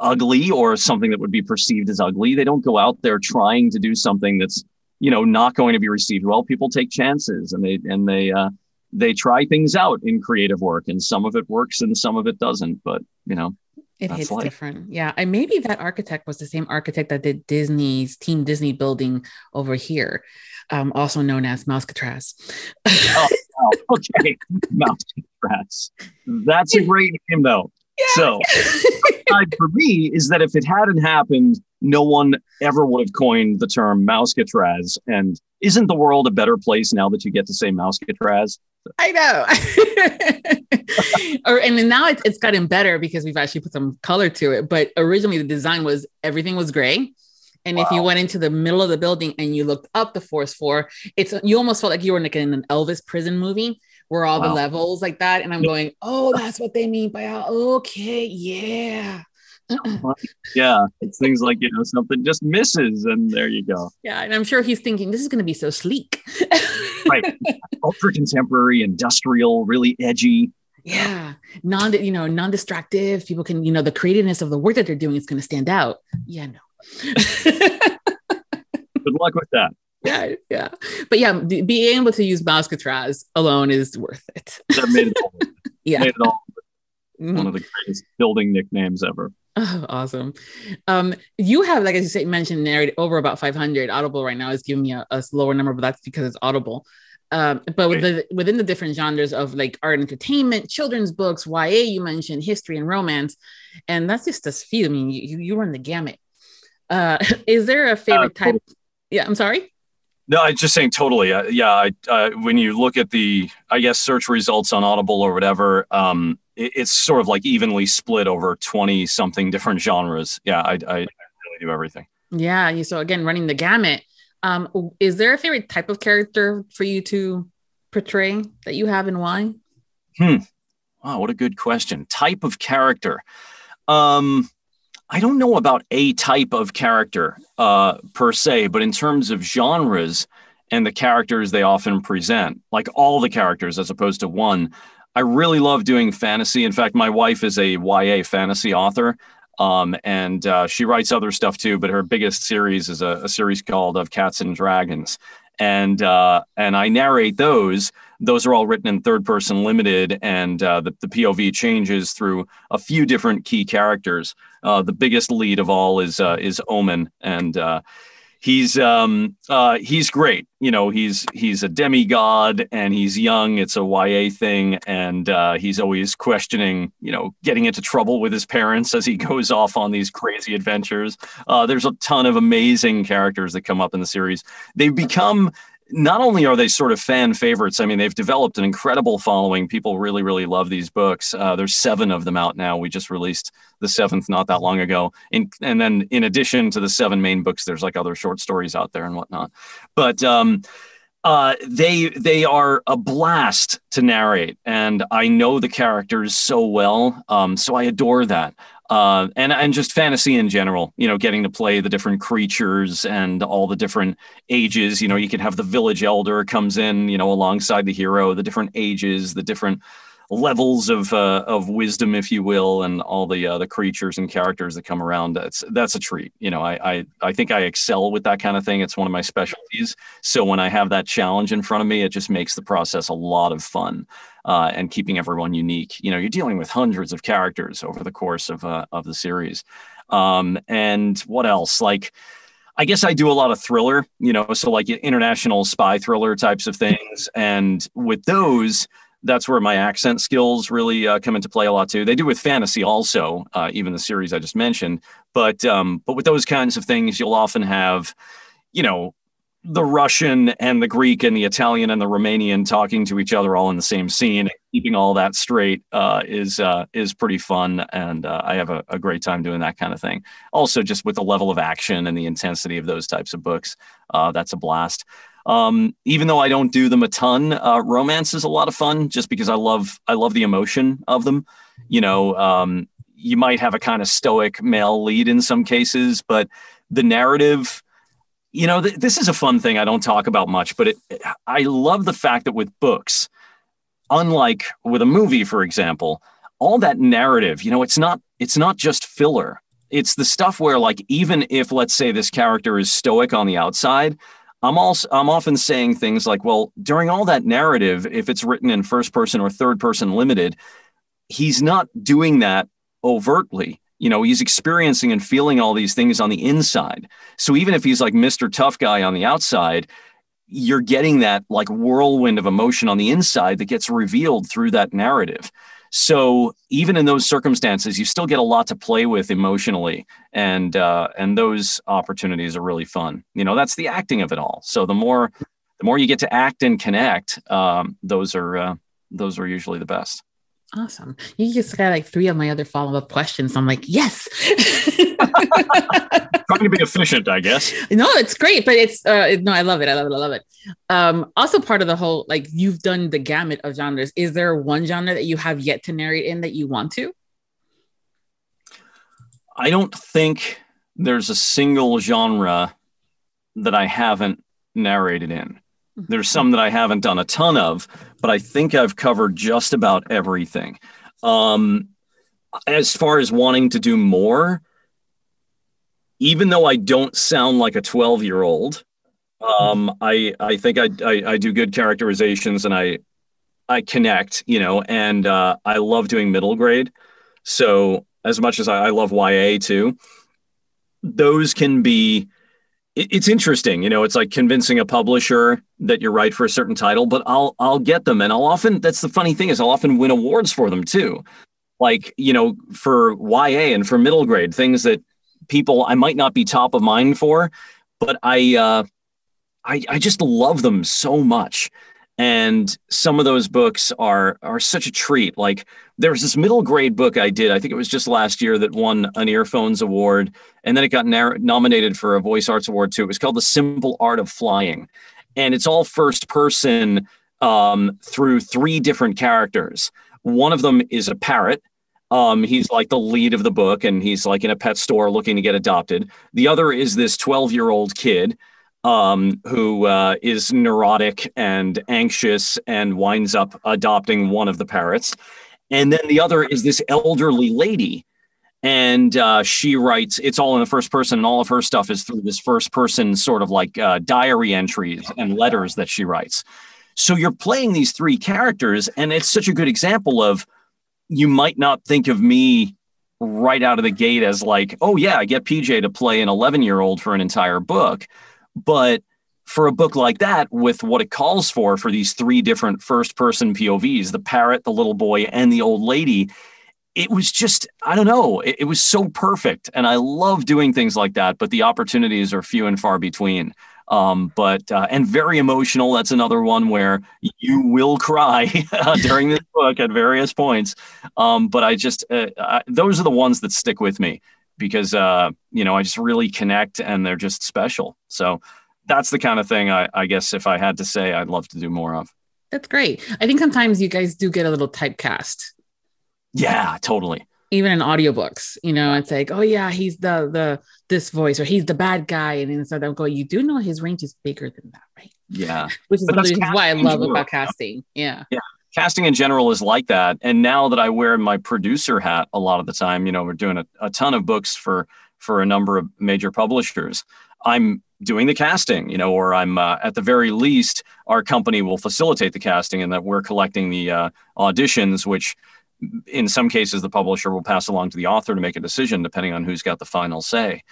ugly or something that would be perceived as ugly. They don't go out there trying to do something that's, you know, not going to be received well. People take chances, and they and they. Uh, they try things out in creative work and some of it works and some of it doesn't but you know it hits life. different yeah and maybe that architect was the same architect that did disney's team disney building over here um, also known as Mouscatraz. oh, okay Mouscatraz that's a great name though yeah. so for me is that if it hadn't happened no one ever would have coined the term Mouscatraz and isn't the world a better place now that you get to say Mouscatraz I know. or and now it's, it's gotten better because we've actually put some color to it. But originally the design was everything was gray. And wow. if you went into the middle of the building and you looked up the fourth floor, it's you almost felt like you were like in an Elvis prison movie where all wow. the levels like that. And I'm going, oh, that's what they mean by okay, yeah. Yeah, it's things like you know something just misses, and there you go. Yeah, and I'm sure he's thinking this is going to be so sleek, right? Ultra contemporary, industrial, really edgy. Yeah, non you know non distractive. People can you know the creativeness of the work that they're doing is going to stand out. Yeah, no. Good luck with that. Yeah, yeah, but yeah, being able to use Mouscatraz alone is worth it. That made it all. yeah, made it all. Mm-hmm. One of the greatest building nicknames ever. Oh, awesome. Um, you have, like as you say, mentioned, narrated over about 500. Audible right now is giving me a, a lower number, but that's because it's Audible. Um, but with the, within the different genres of like art entertainment, children's books, YA, you mentioned history and romance, and that's just a few. I mean, you, you run the gamut. Uh, is there a favorite uh, type? Yeah, I'm sorry. No, I'm just saying totally. Uh, yeah, I, uh, when you look at the, I guess, search results on Audible or whatever, um, it's sort of like evenly split over 20 something different genres. Yeah, I, I, I really do everything. Yeah. So again, running the gamut. Um, is there a favorite type of character for you to portray that you have and why? Hmm. Wow, what a good question. Type of character. Um, I don't know about a type of character uh, per se, but in terms of genres and the characters they often present, like all the characters as opposed to one, I really love doing fantasy. In fact, my wife is a YA fantasy author. Um, and uh, she writes other stuff too, but her biggest series is a, a series called Of Cats and Dragons, and uh, and I narrate those. Those are all written in third person limited, and uh, the, the POV changes through a few different key characters. Uh, the biggest lead of all is uh, is Omen, and uh, he's um uh he's great. You know he's he's a demigod and he's young. It's a ya thing. And uh he's always questioning you know getting into trouble with his parents as he goes off on these crazy adventures. Uh there's a ton of amazing characters that come up in the series. They've become not only are they sort of fan favorites, I mean, they've developed an incredible following. People really, really love these books. Uh, there's seven of them out now. We just released the seventh not that long ago. In, and then, in addition to the seven main books, there's like other short stories out there and whatnot. But um, uh, they they are a blast to narrate, and I know the characters so well, um, so I adore that uh, and and just fantasy in general. You know, getting to play the different creatures and all the different ages. You know, you can have the village elder comes in, you know, alongside the hero, the different ages, the different levels of uh, of wisdom, if you will, and all the uh, the creatures and characters that come around. That's that's a treat. You know, I, I I think I excel with that kind of thing. It's one of my specialties. So when I have that challenge in front of me, it just makes the process a lot of fun. Uh, and keeping everyone unique. You know, you're dealing with hundreds of characters over the course of uh, of the series. Um, and what else? Like, I guess I do a lot of thriller. You know, so like international spy thriller types of things. And with those, that's where my accent skills really uh, come into play a lot too. They do with fantasy also, uh, even the series I just mentioned. But um, but with those kinds of things, you'll often have, you know, the Russian and the Greek and the Italian and the Romanian talking to each other all in the same scene. Keeping all that straight uh, is uh, is pretty fun, and uh, I have a, a, great time doing that kind of thing. Also, just with the level of action and the intensity of those types of books, uh, that's a blast. Um, even though I don't do them a ton, uh, romance is a lot of fun just because I love I love the emotion of them. You know, um, you might have a kind of stoic male lead in some cases, but the narrative, you know, th- this is a fun thing I don't talk about much, but it, I love the fact that with books, unlike with a movie, for example, all that narrative, you know, it's not it's not just filler. It's the stuff where, like, even if let's say this character is stoic on the outside, I'm also I'm often saying things like, well, during all that narrative, if it's written in first person or third person limited, he's not doing that overtly. You know, he's experiencing and feeling all these things on the inside. So even if he's like Mr. Tough Guy on the outside, you're getting that like whirlwind of emotion on the inside that gets revealed through that narrative. So even in those circumstances, you still get a lot to play with emotionally, and uh, and those opportunities are really fun. You know, that's the acting of it all. So the more the more you get to act and connect, um, those are uh, those are usually the best. Awesome. You just got like three of my other follow up questions. I'm like, yes. Trying to be efficient, I guess. No, it's great, but it's uh no, I love it. I love it. I love it. Um, also part of the whole like you've done the gamut of genres. Is there one genre that you have yet to narrate in that you want to? I don't think there's a single genre that I haven't narrated in. There's some that I haven't done a ton of, but I think I've covered just about everything. Um, as far as wanting to do more, even though I don't sound like a 12 year old, um, I I think I, I, I do good characterizations and I I connect, you know, and uh, I love doing middle grade. So as much as I, I love YA too, those can be it's interesting you know it's like convincing a publisher that you're right for a certain title but i'll i'll get them and i'll often that's the funny thing is i'll often win awards for them too. Like you know for ya and for middle grade things that people i might not be top of mind for but i uh i i just love them so much and some of those books are are such a treat. Like there was this middle grade book i did i think it was just last year that won an earphones award and then it got na- nominated for a voice arts award too. It was called the simple art of flying. And it's all first person um, through three different characters. One of them is a parrot. Um, he's like the lead of the book and he's like in a pet store looking to get adopted. The other is this 12 year old kid um, who uh, is neurotic and anxious and winds up adopting one of the parrots. And then the other is this elderly lady. And uh, she writes, it's all in the first person, and all of her stuff is through this first person sort of like uh, diary entries and letters that she writes. So you're playing these three characters, and it's such a good example of you might not think of me right out of the gate as like, oh, yeah, I get PJ to play an 11 year old for an entire book but for a book like that, with what it calls for, for these three different first person POVs the parrot, the little boy, and the old lady, it was just, I don't know, it, it was so perfect. And I love doing things like that, but the opportunities are few and far between. Um, but uh, and very emotional. That's another one where you will cry during this book at various points. Um, but I just uh, I, those are the ones that stick with me because uh, you know I just really connect and they're just special. So that's the kind of thing I, I guess if I had to say, I'd love to do more of. That's great. I think sometimes you guys do get a little typecast. Yeah, totally. Even in audiobooks, you know, it's like, oh yeah, he's the the this voice or he's the bad guy, and instead of going, you do know his range is bigger than that, right? Yeah, which is why I love about casting. Yeah, yeah, casting in general is like that. And now that I wear my producer hat a lot of the time, you know, we're doing a, a ton of books for for a number of major publishers. I'm doing the casting, you know, or I'm uh, at the very least, our company will facilitate the casting, and that we're collecting the uh, auditions, which in some cases the publisher will pass along to the author to make a decision, depending on who's got the final say.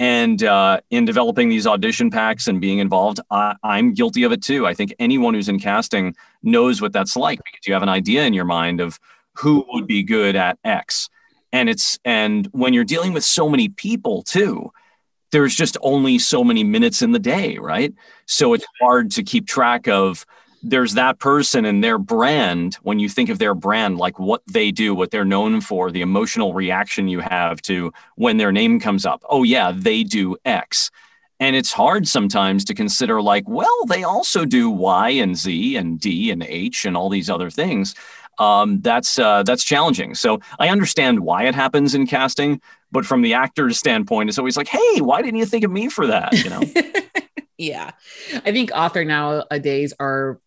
And uh, in developing these audition packs and being involved, I, I'm guilty of it too. I think anyone who's in casting knows what that's like because you have an idea in your mind of who would be good at X. And it's and when you're dealing with so many people too, there's just only so many minutes in the day, right? So it's hard to keep track of there's that person and their brand when you think of their brand like what they do what they're known for the emotional reaction you have to when their name comes up. Oh yeah they do x. And it's hard sometimes to consider like well they also do y and z and d and h and all these other things. Um, that's uh, that's challenging. So i understand why it happens in casting but from the actor's standpoint it's always like hey why didn't you think of me for that you know? Yeah. I think author nowadays are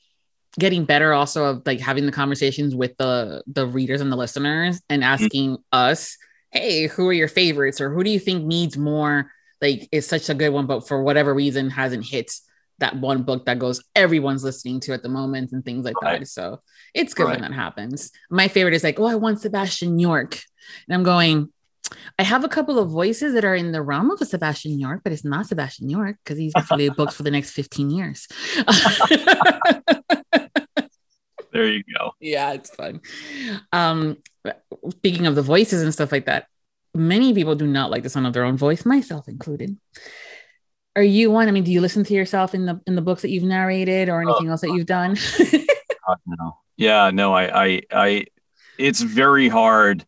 getting better also of like having the conversations with the the readers and the listeners and mm-hmm. asking mm-hmm. us hey who are your favorites or who do you think needs more like is such a good one but for whatever reason hasn't hit that one book that goes everyone's listening to at the moment and things like right. that so it's good right. when that happens my favorite is like oh i want sebastian york and i'm going I have a couple of voices that are in the realm of a Sebastian York, but it's not Sebastian York because he's actually booked for the next 15 years. there you go. Yeah, it's fun. Um, speaking of the voices and stuff like that, many people do not like the sound of their own voice, myself included. Are you one? I mean, do you listen to yourself in the in the books that you've narrated or anything else that you've done? God, no. Yeah, no, I, I, I, it's very hard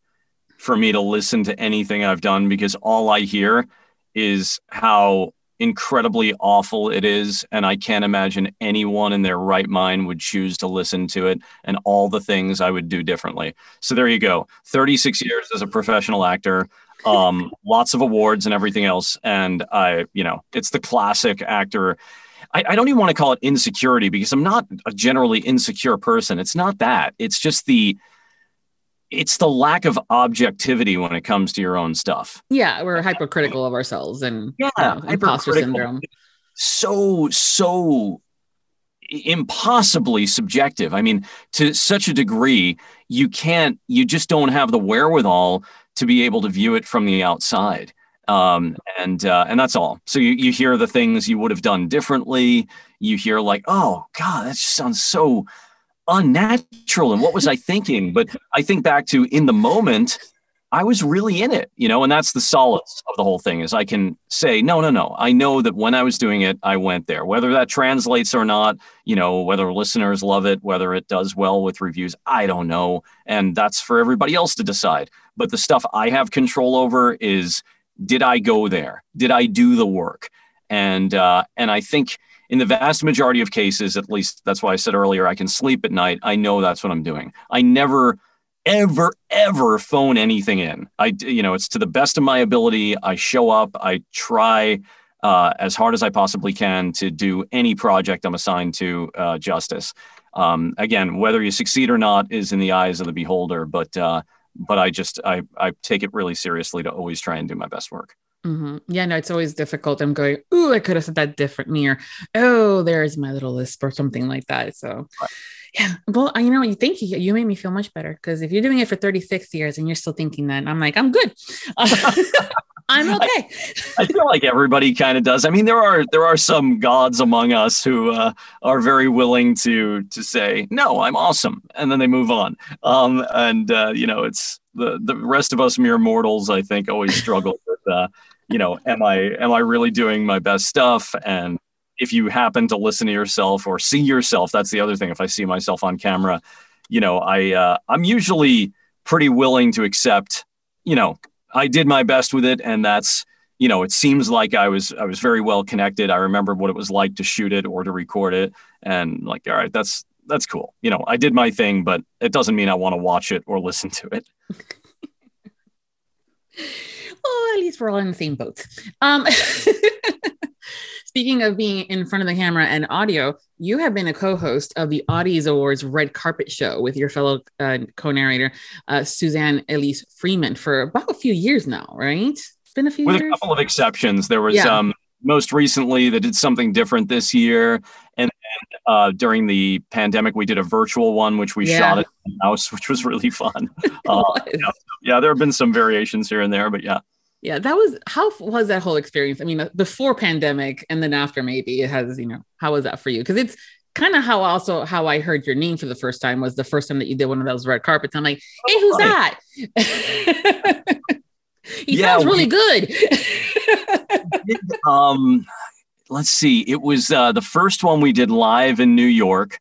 for me to listen to anything I've done because all I hear is how incredibly awful it is. And I can't imagine anyone in their right mind would choose to listen to it and all the things I would do differently. So there you go 36 years as a professional actor. Um, lots of awards and everything else. And I, you know, it's the classic actor. I, I don't even want to call it insecurity because I'm not a generally insecure person. It's not that. It's just the, it's the lack of objectivity when it comes to your own stuff. Yeah, we're hypercritical of ourselves and yeah, you know, imposter syndrome. So so impossibly subjective. I mean, to such a degree, you can't, you just don't have the wherewithal to be able to view it from the outside. Um, and uh, and that's all. So you, you hear the things you would have done differently. You hear like, oh God, that just sounds so unnatural and what was i thinking but i think back to in the moment i was really in it you know and that's the solace of the whole thing is i can say no no no i know that when i was doing it i went there. Whether that translates or not you know whether listeners love it whether it does well with reviews i don't know. And that's for everybody else to decide. But the stuff i have control over is did i go there? Did i do the work? And uh, and i think in the vast majority of cases, at least that's why I said earlier, I can sleep at night. I know that's what I'm doing. I never, ever, ever phone anything in. I, you know, it's to the best of my ability. I show up. I try uh, as hard as I possibly can to do any project I'm assigned to uh, justice. Um, again, whether you succeed or not is in the eyes of the beholder, but uh, but I just I I take it really seriously to always try and do my best work. Mm-hmm. Yeah, no, it's always difficult. I'm going, ooh, I could have said that differently, or oh, there's my little lisp or something like that. So, yeah, well, you know, you think you, you made me feel much better because if you're doing it for 36 years and you're still thinking that, I'm like, I'm good. I'm okay. I, I, feel like everybody kind of does. I mean, there are there are some gods among us who uh, are very willing to to say, "No, I'm awesome," and then they move on. Um, and uh, you know, it's the the rest of us mere mortals. I think always struggle with uh, you know, am I am I really doing my best stuff? And if you happen to listen to yourself or see yourself, that's the other thing. If I see myself on camera, you know, I uh, I'm usually pretty willing to accept, you know, I did my best with it, and that's you know, it seems like I was I was very well connected. I remember what it was like to shoot it or to record it, and like, all right, that's that's cool. You know, I did my thing, but it doesn't mean I want to watch it or listen to it. oh, at least we're all in the same boat. Um, speaking of being in front of the camera and audio, you have been a co-host of the Audies Awards Red Carpet Show with your fellow uh, co-narrator uh, Suzanne Elise Freeman for about a few years now, right? It's been a few with years. a couple of exceptions. There was Yeah. um, most recently that did something different this year, and then, uh, during the pandemic, we did a virtual one, which we Yeah. shot at the house, which was really fun. Uh, yeah, yeah, there have been some variations here and there, but yeah. Yeah, that was how was that whole experience? I mean, uh, before pandemic and then after, maybe it has, you know, how was that for you? Because it's kind of how also how I heard your name for the first time was the first time that you did one of those red carpets. I'm like, hey, who's that? he Yeah, sounds really we- good. um let's see it was uh the first one we did live in new york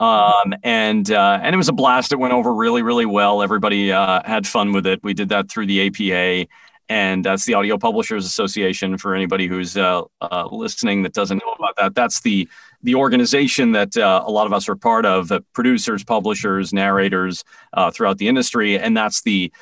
um and uh and it was a blast it went over really really well everybody uh had fun with it we did that through the apa and that's the audio publishers association for anybody who's uh, uh listening that doesn't know about that. That's the the organization that uh, a lot of us are part of producers publishers narrators uh, throughout the industry. And that's the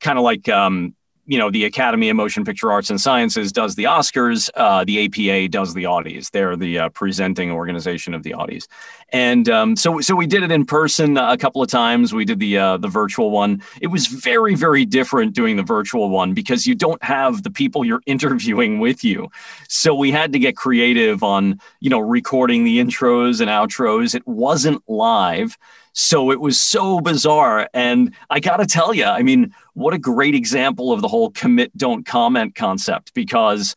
kind of like um you know the academy of motion picture arts and sciences does the oscars uh, the apa does the audies. They're the uh, presenting organization of the audies. And um, so so we did it in person a couple of times. We did the uh, the virtual one. It was very very different doing the virtual one because you don't have the people you're interviewing with you. So we had to get creative on you know recording the intros and outros. It wasn't live so it was so bizarre and i gotta tell you i mean what a great example of the whole commit don't comment concept because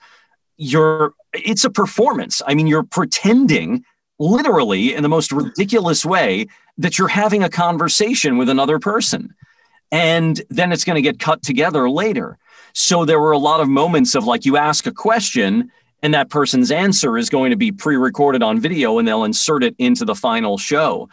you're it's a performance. I mean you're pretending literally in the most ridiculous way that you're having a conversation with another person and then it's going to get cut together later. So there were a lot of moments of like you ask a question and that person's answer is going to be pre-recorded on video and they'll insert it into the final show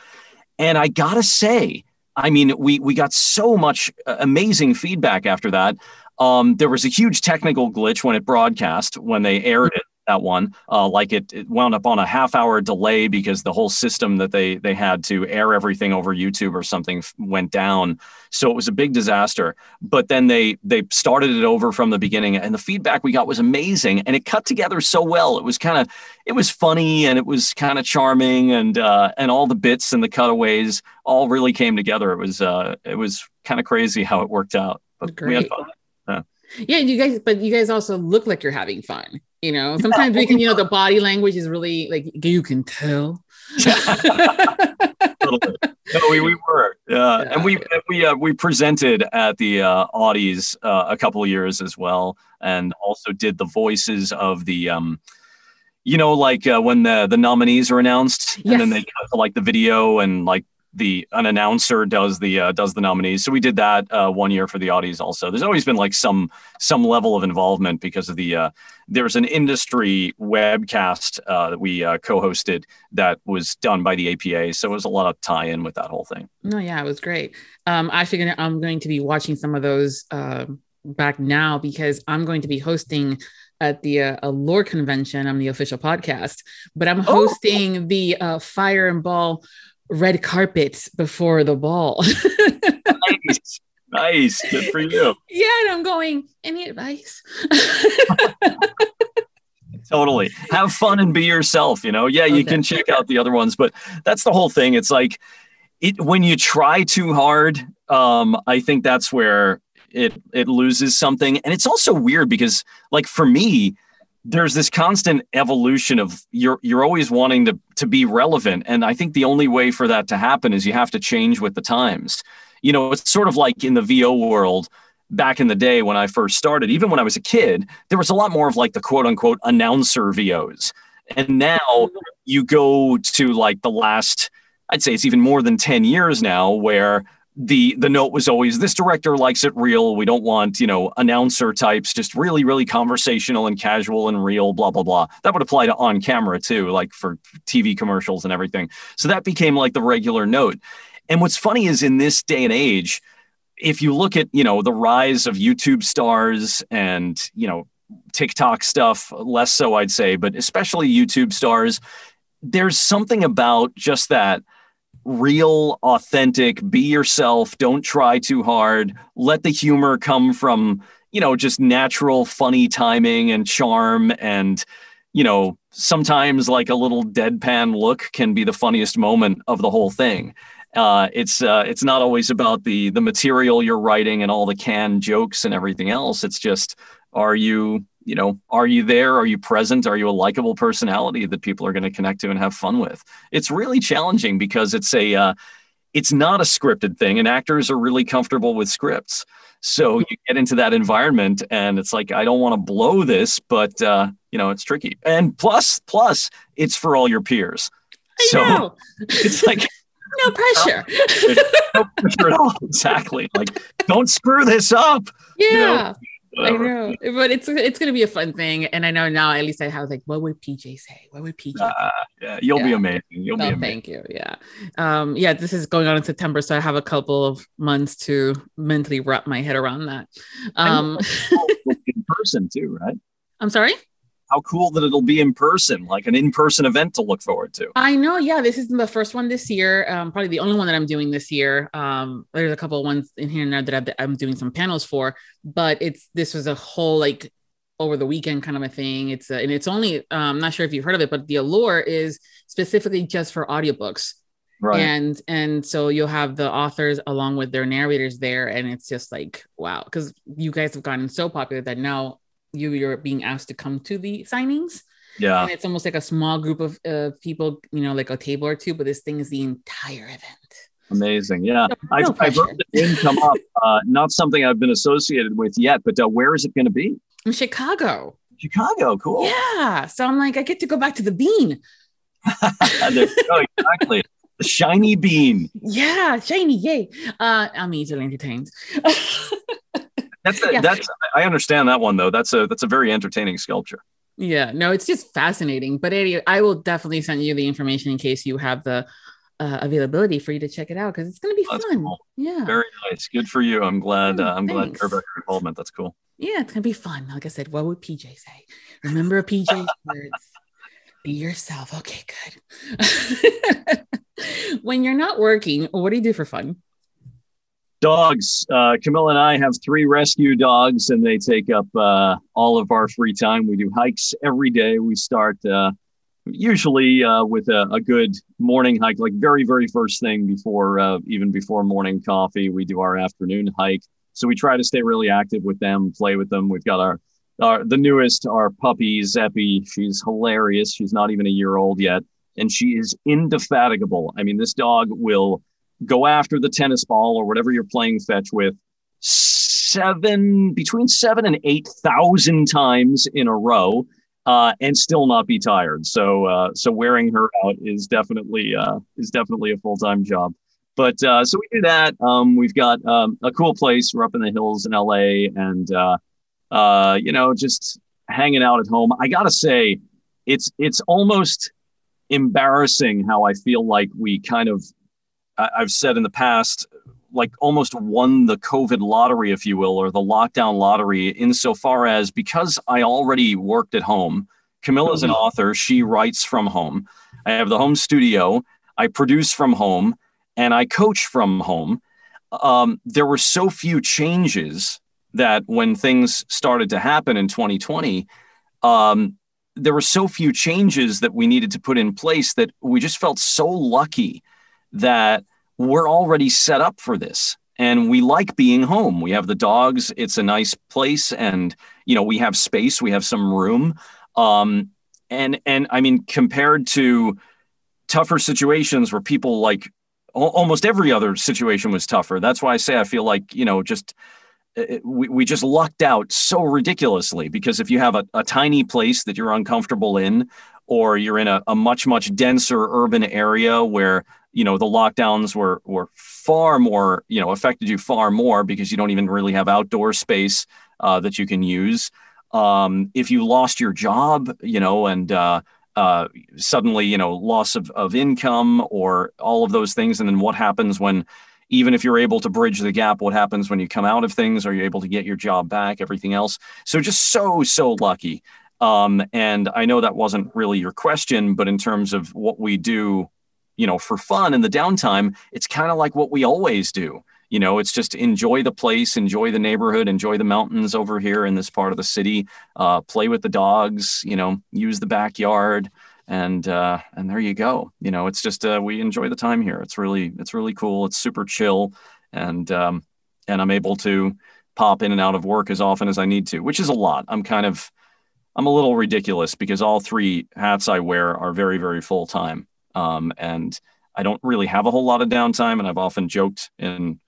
and I gotta say, I mean, we we got so much uh, amazing feedback after that. Um, there was a huge technical glitch when it broadcast when they aired it. That one, uh, like it, it wound up on a half hour delay because the whole system that they they had to air everything over YouTube or something f- went down. So it was a big disaster. But then they they started it over from the beginning, and the feedback we got was amazing, and it cut together so well. It was kind of it was funny and it was kind of charming, and uh, and all the bits and the cutaways all really came together. It was uh, it was kind of crazy how it worked out. But we had Great. fun. yeah, you guys, but you guys also look like you're having fun. You know, sometimes we can, you know, the body language is really like you can tell. Totally. no, we, we were, yeah, Yeah, and we we uh, we presented at the uh, Audies uh, a couple of years as well, and also did the voices of the, um, you know, like uh, when the the nominees are announced, and then they cut to like the video and like the an announcer does the uh, does the nominees. So we did that uh, one year for the Audies. Also, there's always been like some some level of involvement because of the uh, there's an industry webcast uh, that we uh, co-hosted that was done by the APA. So it was a lot of tie-in with that whole thing. No, yeah, it was great. Um, actually, gonna, I'm going to be watching some of those um back now because I'm going to be hosting at the uh, Allure convention. I'm the official podcast, but I'm Oh. hosting the uh, Fire and Ball red carpets before the ball. nice, nice, good for you. yeah, and I'm going. Any advice? Totally, have fun and be yourself. You know, yeah, you Okay. can check out the other ones, but that's the whole thing. It's like it when you try too hard. Um, I think that's where it it loses something, and it's also weird because, like, for me. There's this constant evolution of you're you're always wanting to to be relevant, and I think the only way for that to happen is you have to change with the times. You know, it's sort of like in the VO world back in the day when I first started, even when I was a kid, there was a lot more of like the quote unquote announcer VOs. And now you go to like the last, I'd say it's even more than 10 years now, where the the note was always this director likes it real. We don't want, you know, announcer types, just really, really conversational and casual and real, blah, blah, blah. That would apply to on camera too, like for TV commercials and everything. So that became like the regular note. And what's funny is in this day and age, if you look at you know the rise of youtube stars and you know tiktok stuff less so i'd say but especially youtube stars there's something about just that real authentic be yourself don't try too hard let the humor come from you know just natural funny timing and charm and you know sometimes like a little deadpan look can be the funniest moment of the whole thing. Uh, it's uh, it's not always about the the material you're writing and all the canned jokes and everything else. It's just are you you know are you there? Are you present? Are you a likable personality that people are going to connect to and have fun with? It's really challenging because it's a uh, it's not a scripted thing, and actors are really comfortable with scripts. So you get into that environment, and it's like I don't want to blow this, but uh, you know it's tricky. And plus, plus, it's for all your peers. I so know. it's like no pressure. no pressure at all. Exactly. Like, don't screw this up. you know, yeah. I know, but it's it's gonna be a fun thing, and I know now at least I have like, what would PJ say? What would PJ? Uh, yeah, you'll be amazing. You'll No, be amazing. thank you. Yeah, um, yeah. This is going on in September, so I have a couple of months to mentally wrap my head around that. Um, in person too, right? I'm sorry. How cool that it'll be in person, like an in-person event to look forward to. I know. Yeah, this is the first one this year. Um, probably the only one that I'm doing this year. Um, there's a couple of ones in here and there that I've- I'm doing some panels for, but it's this was a whole like over the weekend kind of a thing. It's a, and it's only um, I'm not sure if you've heard of it, but the Allure is specifically just for audiobooks. Right. and and so you'll have the authors along with their narrators there and it's just like wow because you guys have gotten so popular that now you you're being asked to come to the signings yeah. and it's almost like a small group of uh, people you know like a table or two but this thing is the entire event Amazing. Yeah. No- I've, no I've pressure. heard the name come up. Uh, not something I've been associated with yet, but uh, where is it going to be? in chicago Chicago. Cool. yeah so i'm like i get to go back to the bean go, exactly. The shiny bean. yeah shiny yay uh i'm easily entertained That's a, Yeah. that's. I understand that one though. That's a that's a very entertaining sculpture. Yeah, no, it's just fascinating. But anyway, I will definitely send you the information in case you have the uh, availability for you to check it out because it's going to be That's fun. cool. Yeah, Very nice. Good for you. I'm glad. Oh, Uh, I'm glad thanks. about your involvement. That's cool. yeah, it's going to be fun. Like I said, what would PJ say? Remember PJ's words. Be yourself. Okay, good. when you're not working, what do you do for fun? Dogs. Uh, Camilla and I have three rescue dogs, and they take up uh, all of our free time. We do hikes every day. We start uh, usually uh, with a, a good morning hike, like very, very first thing before uh, even before morning coffee. We do our afternoon hike. So we try to stay really active with them, play with them. We've got our our the newest, our puppy Zeppy. She's hilarious. She's not even a year old yet, and she is indefatigable. I mean, this dog will go after the tennis ball or whatever you're playing fetch with seven between seven and eight thousand times in a row uh, and still not be tired. So uh, so wearing her out is definitely uh, is definitely a full-time job. But uh, so we do that. Um, we've got um, a cool place. We're up in the hills in la and uh, uh, you know just hanging out at home. I gotta say it's it's almost embarrassing how i feel like we kind of I- I've said in the past, like almost won the COVID lottery, if you will, or the lockdown lottery, insofar as because I already worked at home. Camilla's an author. She writes from home. I have the home studio. I produce from home and I coach from home. Um, there were so few changes that when things started to happen in 2020, um, there were so few changes that we needed to put in place that we just felt so lucky that we're already set up for this and we like being home. We have the dogs. It's a nice place and you know we have space. We have some room. Um and and i mean compared to tougher situations where people like almost every other situation was tougher that's why i say i feel like you know just uh, we, we just lucked out so ridiculously because if you have a, a tiny place that you're uncomfortable in or you're in a, a much much denser urban area where you know the lockdowns were were far more you know affected you far more because you don't even really have outdoor space uh, that you can use. Um, if you lost your job you know and uh, uh, suddenly you know loss of, of income or all of those things and then what happens when even if you're able to bridge the gap what happens when you come out of things? Are you able to get your job back? Everything else. So just so so lucky. Um, and i know that wasn't really your question but in terms of what we do you know for fun in the downtime it's kind of like what we always do. You know it's just enjoy the place enjoy the neighborhood enjoy the mountains over here in this part of the city uh, play with the dogs you know use the backyard and uh, and there you go. You know it's just uh, we enjoy the time here. It's really it's really cool. It's super chill and um, and i'm able to pop in and out of work as often as i need to which is a lot. I'm kind of i'm a little ridiculous because all three hats i wear are very very full time um, and i don't really have a whole lot of downtime and i've often joked in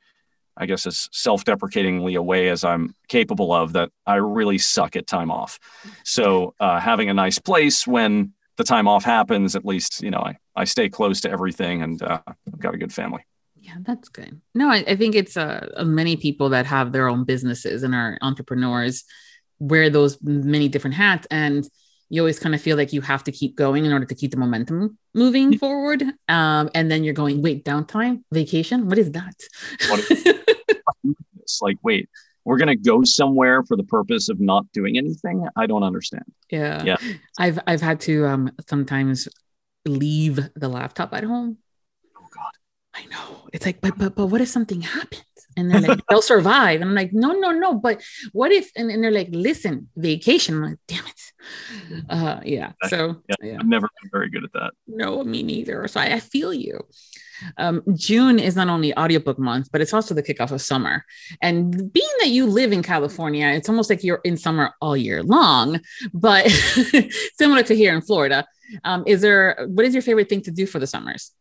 I guess as self-deprecatingly a way as I'm capable of that I really suck at time off. So uh, having a nice place when the time off happens, at least you know I, I stay close to everything and uh, I've got a good family. Yeah, that's good. No, I, I think it's uh, many people that have their own businesses and are entrepreneurs wear those many different hats and you always kind of feel like you have to keep going in order to keep the momentum moving forward. Um, and then you're going, wait, downtime, vacation, what is that? it's like, wait, we're going to go somewhere for the purpose of not doing anything. I don't understand. Yeah. Yeah. I've, I've had to um, sometimes leave the laptop at home. Oh God. I know. It's like, but, but, but what if something happens? And they're like, they'll survive. And I'm like, no, no, no. But what if? And, and they're like, listen, vacation. I'm like, damn it. Uh, yeah. So yeah, yeah. I've never been very good at that. No, me neither. So I, I feel you. Um, June is not only audiobook month, but it's also the kickoff of summer. And being that you live in California, it's almost like you're in summer all year long, but similar to here in Florida. Um, is there, what is your favorite thing to do for the summers?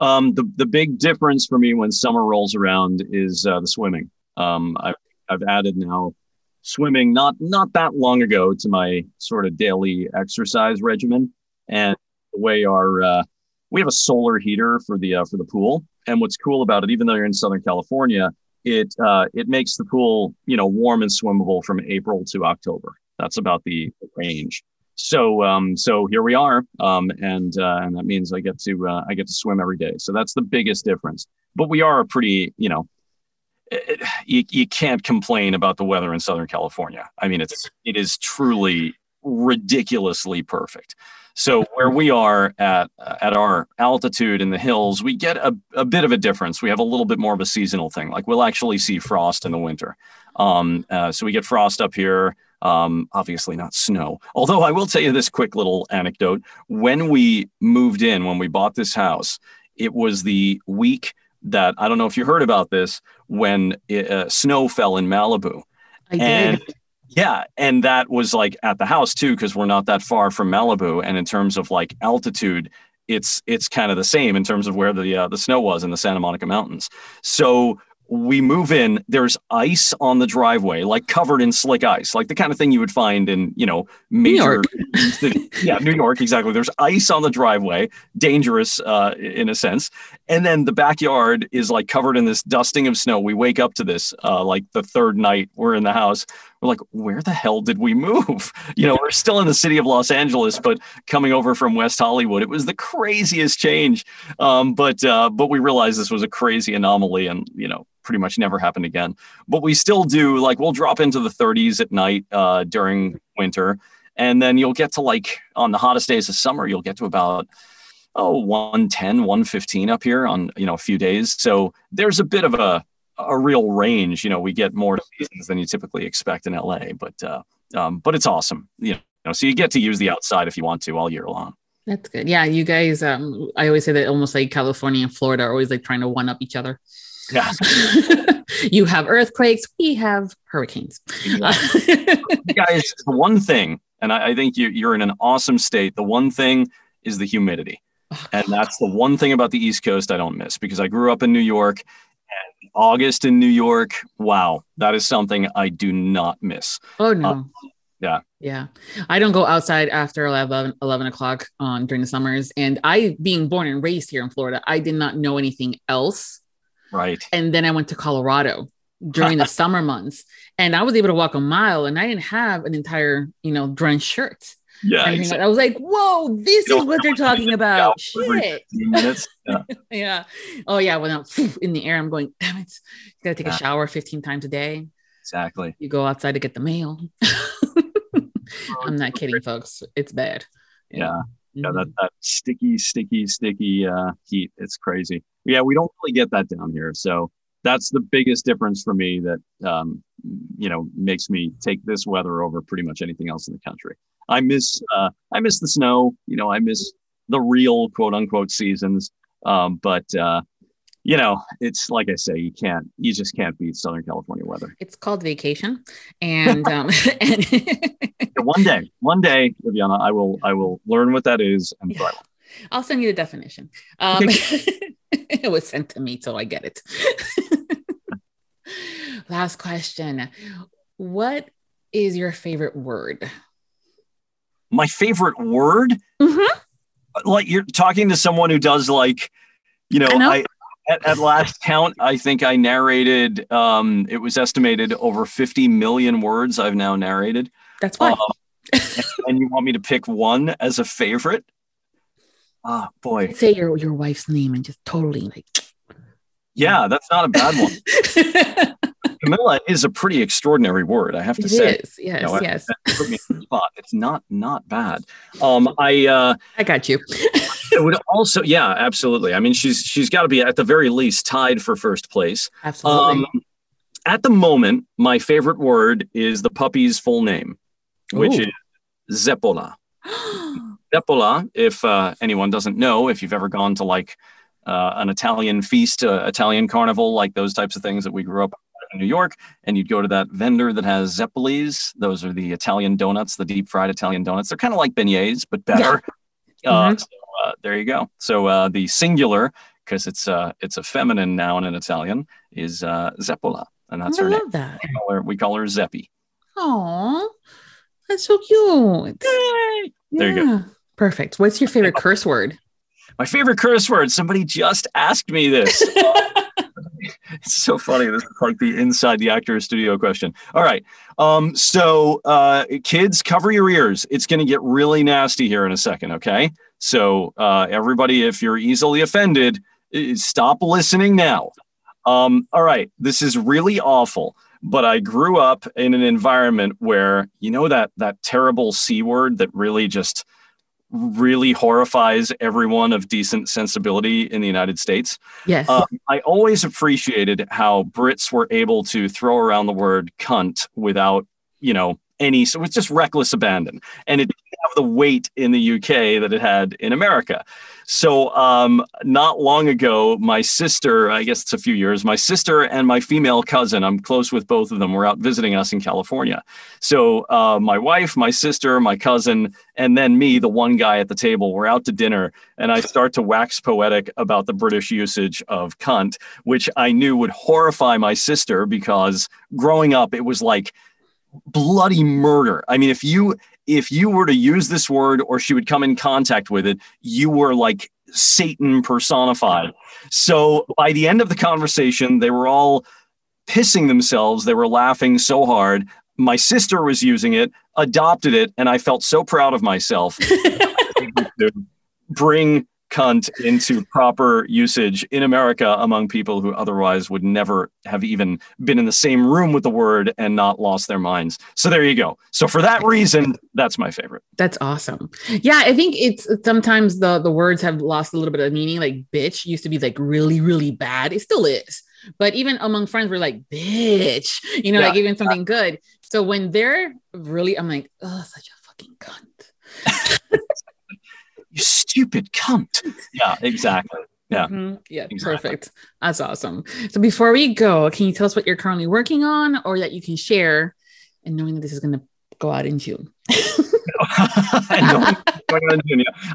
Um, the the big difference for me when summer rolls around is uh, the swimming. Um, I've I've added now swimming not not that long ago to my sort of daily exercise regimen, and the way our uh, we have a solar heater for the uh, for the pool, and what's cool about it, even though you're in Southern California, it uh, it makes the pool you know warm and swimmable from April to October. That's about the range so um, so here we are, um, and uh, and that means I get to uh, I get to swim every day. So that's the biggest difference. But we are a pretty you know. It, you, you can't complain about the weather in Southern California. I mean, it's it is truly ridiculously perfect. So where we are at at our altitude in the hills, we get a, a bit of a difference. We have a little bit more of a seasonal thing. Like we'll actually see frost in the winter. Um, uh, so we get frost up here. Um, obviously not snow. Although I will tell you this quick little anecdote. When we moved in, when we bought this house, it was the week that I don't know if you heard about this when it, uh, snow fell in Malibu. I and, did. Yeah, and that was like at the house too, because we're not that far from Malibu. And in terms of like altitude, it's it's kind of the same in terms of where the uh, the snow was in the Santa Monica Mountains. So we move in there's ice on the driveway like covered in slick ice like the kind of thing you would find in you know major yeah new york exactly. There's ice on the driveway dangerous uh, in a sense. And then the backyard is like covered in this dusting of snow. We wake up to this uh, like the third night we're in the house we're like, where the hell did we move? You know, we're still in the city of Los Angeles, but coming over from West Hollywood, it was the craziest change. Um, but uh, but we realized this was a crazy anomaly, and you know, pretty much never happened again. But we still do like we'll drop into the 30s at night uh, during winter, and then you'll get to like on the hottest days of summer, you'll get to about oh 110 115 up here on you know a few days so there's a bit of a a real range. You know, we get more seasons than you typically expect in LA, but uh, um, but it's awesome. You know, so you get to use the outside if you want to all year long. That's good. Yeah, you guys. Um, I always say that almost like California and Florida are always like trying to one up each other. Yeah. you have earthquakes. We have hurricanes. guys, the one thing, and I, I think you, you're in an awesome state. The one thing is the humidity. Oh, and that's the one thing about the East Coast I don't miss because I grew up in New York August in New York, wow, that is something I do not miss. Oh no. Uh, yeah. Yeah. I don't go outside after 11, 11 o'clock on during the summers. And I, being born and raised here in Florida, I did not know anything else. Right. And then I went to Colorado during the summer months and I was able to walk a mile and I didn't have an entire, you know, drenched shirt. Yeah. Exactly. I was like, whoa, this is what they're talking about. Shit. Yeah. yeah. Oh, yeah. When I'm in the air, I'm going, damn it. You got to take yeah. a shower 15 times a day. Exactly. You go outside to get the mail. I'm not kidding, folks. It's bad. Yeah. Yeah. Mm-hmm. That, that sticky, sticky, sticky uh, heat. It's crazy. Yeah. We don't really get that down here. So, that's the biggest difference for me that um, you know makes me take this weather over pretty much anything else in the country. I miss uh, I miss the snow. You know, I miss the real quote unquote seasons. Um, but uh, you know, it's like I say, you can't, you just can't beat Southern California weather. It's called vacation, and um, and one day, one day, Viviana, I will, I will learn what that is and yeah. I'll send you the definition. Um, okay. it was sent to me, so I get it. Last question: What is your favorite word? My favorite word? Mm-hmm. Like you're talking to someone who does like, you know, I, know. I at, at, last count, I think I narrated. Um, it was estimated over 50 million words. I've now narrated. That's fine. Um, and, you want me to pick one as a favorite? Ah, oh, boy. Say your your wife's name and just totally like. Yeah, that's not a bad one. Camilla is a pretty extraordinary word, I have to it say. It is, yes, you know, yes. Put me the spot. It's not not bad. Um, I uh, I got you. it would also, yeah, absolutely. I mean, she's she's got to be at the very least tied for first place. Absolutely. Um, at the moment, my favorite word is the puppy's full name, which Ooh. is Zeppola. Zeppola, if uh, anyone doesn't know, if you've ever gone to like uh, an Italian feast, uh, Italian carnival, like those types of things that we grew up in New York, and you'd go to that vendor that has Zeppolis. Those are the Italian donuts, the deep fried Italian donuts. They're kind of like beignets, but better. Yeah. Uh, mm-hmm. so, uh, there you go. So uh, the singular, because it's uh, it's a feminine noun in Italian, is uh, Zeppola, and that's I her name. That. We call her, we call her Zeppi. Oh, that's so cute. Yay! There yeah. you go. Perfect. What's your favorite curse word? My favorite curse word. Somebody just asked me this. it's so funny. This is like the inside the actor studio question. All right. Um, so uh, kids, cover your ears. It's going to get really nasty here in a second. Okay. So uh, everybody, if you're easily offended, stop listening now. Um, all right. This is really awful. But I grew up in an environment where you know that that terrible c word that really just really horrifies everyone of decent sensibility in the United States. Yes. Um, I always appreciated how Brits were able to throw around the word cunt without, you know, any, so it's just reckless abandon. And it didn't have the weight in the UK that it had in America. So, um, not long ago, my sister, I guess it's a few years, my sister and my female cousin, I'm close with both of them, were out visiting us in California. So, uh, my wife, my sister, my cousin, and then me, the one guy at the table, we're out to dinner, and I start to wax poetic about the British usage of cunt, which I knew would horrify my sister because growing up, it was like, bloody murder. I mean, if you if you were to use this word or she would come in contact with it, you were like Satan personified. So by the end of the conversation, they were all pissing themselves. They were laughing so hard. My sister was using it, adopted it, and I felt so proud of myself. bring cunt into proper usage in America among people who otherwise would never have even been in the same room with the word and not lost their minds. So there you go. So for that reason, that's my favorite. That's awesome. Yeah, I think it's sometimes the the words have lost a little bit of meaning. Like bitch used to be like really really bad. It still is. But even among friends, we're like, bitch, you know, yeah. like even something good. So when they're really, I'm like, oh, such a fucking cunt. you stupid cunt. Yeah, exactly. Yeah. Mm-hmm. Yeah. Exactly. Perfect. That's awesome. So before we go, can you tell us what you're currently working on or that you can share and knowing that this is going to go out in June?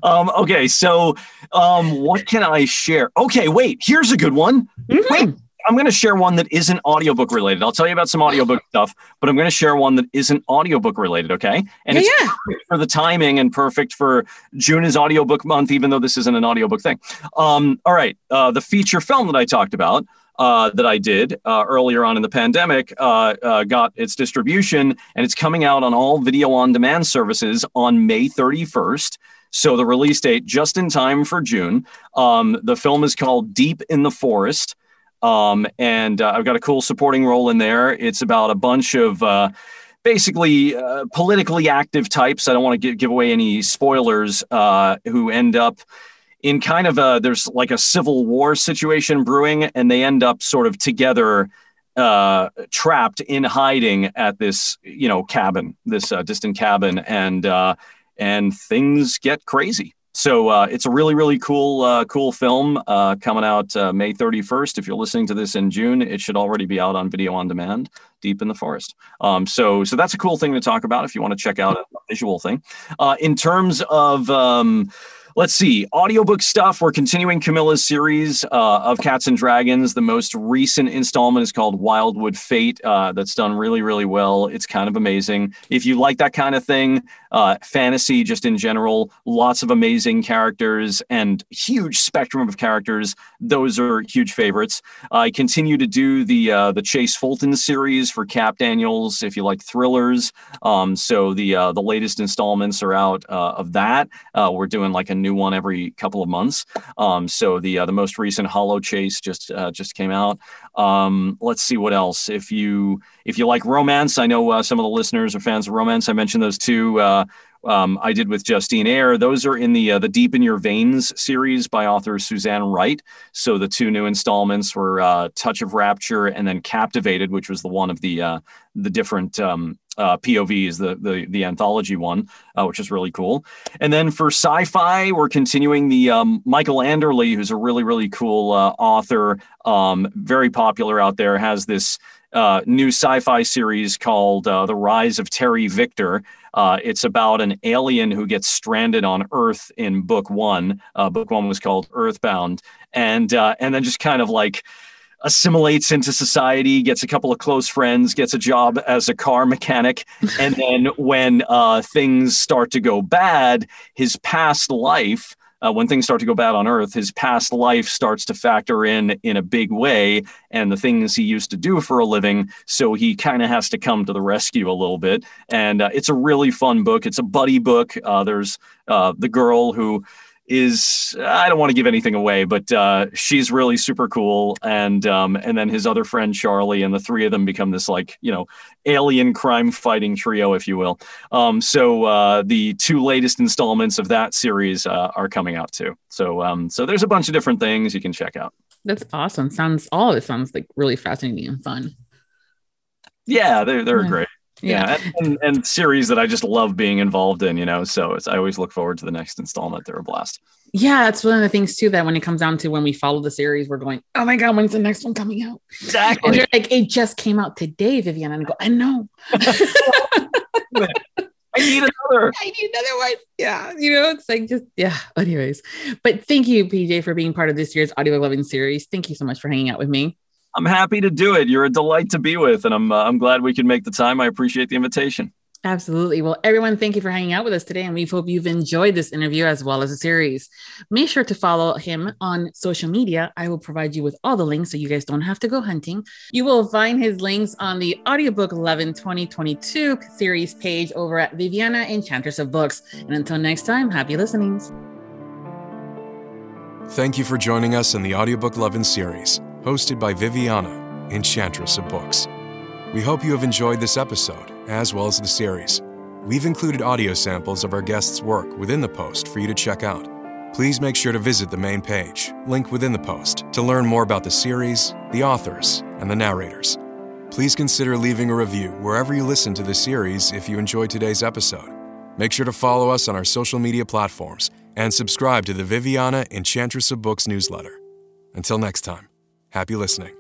um, okay. So um, what can I share? Okay. Wait, here's a good one. Mm-hmm. Wait, I'm going to share one that isn't audiobook related. I'll tell you about some audiobook stuff, but I'm going to share one that isn't audiobook related. Okay. And yeah, it's yeah. perfect for the timing and perfect for June is audiobook month, even though this isn't an audiobook thing. Um, all right. Uh, the feature film that I talked about. Uh, that I did uh, earlier on in the pandemic uh, uh got its distribution and it's coming out on all video on demand services on May 31st. So the release date just in time for June. Um, the film is called Deep in the Forest. Um, and uh, I've got a cool supporting role in there. It's about a bunch of uh, basically uh, politically active types. I don't want to give, give away any spoilers uh, who end up in kind of a there's like a civil war situation brewing, and they end up sort of together uh, trapped in hiding at this you know cabin, this uh, distant cabin, and uh, and things get crazy. So uh, it's a really really cool uh, cool film uh, coming out uh, May 31st. If you're listening to this in June, it should already be out on video on demand. Deep in the forest. Um, so so that's a cool thing to talk about if you want to check out a visual thing. Uh, in terms of um, Let's see, audiobook stuff. We're continuing Camilla's series uh, of Cats and Dragons. The most recent installment is called Wildwood Fate. Uh, that's done really, really well. It's kind of amazing. If you like that kind of thing, uh, fantasy just in general, lots of amazing characters and huge spectrum of characters. Those are huge favorites. I continue to do the uh, the Chase Fulton series for Cap Daniels. If you like thrillers, um, so the uh, the latest installments are out uh, of that. we're doing like a new one every couple of months. Um, so the uh, the most recent Hollow Chase just uh, just came out. Um, let's see what else. If you if you like romance, I know uh, some of the listeners are fans of romance. I mentioned those two. Uh, um, I did with Justine Eyre. Those are in the uh, the Deep in Your Veins series by author Suzanne Wright. So the two new installments were uh, Touch of Rapture and then Captivated, which was the one of the uh, the different um, uh, POVs, the the the anthology one, uh, which is really cool. And then for sci-fi, we're continuing the um, Michael Anderle, who's a really really cool uh, author, um, very popular out there, has this uh, new sci-fi series called uh, The Rise of Terry Victor. Uh, it's about an alien who gets stranded on Earth in book one. Uh, book one was called Earthbound, and uh, and then just kind of like assimilates into society, gets a couple of close friends, gets a job as a car mechanic, and then when uh, things start to go bad, his past life uh, when things start to go bad on Earth, his past life starts to factor in in a big way, and the things he used to do for a living. So he kind of has to come to the rescue a little bit. And uh, it's a really fun book. It's a buddy book. Uh, there's uh, the girl who is I don't want to give anything away, but uh, she's really super cool, and um, and then his other friend Charlie, and the three of them become this like you know alien crime fighting trio, if you will. Um, so uh, the two latest installments of that series uh, are coming out too. So um, so there's a bunch of different things you can check out. That's awesome. Sounds all of it sounds like really fascinating and fun. Yeah, they're they're yeah. great yeah, yeah. And, and, series that i just love being involved in you know so i always look forward to the next installment they're a blast yeah that's one of the things too that when it comes down to when we follow the series we're going oh my god when's the next one coming out exactly and you're like it just came out today vivian and i go i know I need another. I need another one. Yeah. You know, it's like just, yeah. Anyways, but thank you, PJ, for being part of this year's Audio 11 series. Thank you so much for hanging out with me. I'm happy to do it. You're a delight to be with, and I'm uh, I'm glad we could make the time. I appreciate the invitation. Absolutely. Well, everyone, thank you for hanging out with us today, and we hope you've enjoyed this interview as well as the series. Make sure to follow him on social media. I will provide you with all the links so you guys don't have to go hunting. You will find his links on the Audiobook Lovin' 2022 series page over at Viviana Enchantress of Books. And until next time, happy listenings. Thank you for joining us in the Audiobook Lovin' series hosted by Viviana, Enchantress of Books. We hope you have enjoyed this episode, as well as the series. We've included audio samples of our guests' work within the post for you to check out. Please make sure to visit the main page, link within the post, to learn more about the series, the authors, and the narrators. Please consider leaving a review wherever you listen to the series if you enjoyed today's episode. Make sure to follow us on our social media platforms and subscribe to the Viviana Enchantress of Books newsletter. Until next time. Happy listening.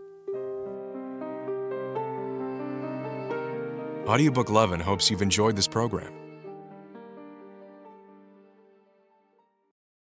Audiobook Lovin' hopes you've enjoyed this program.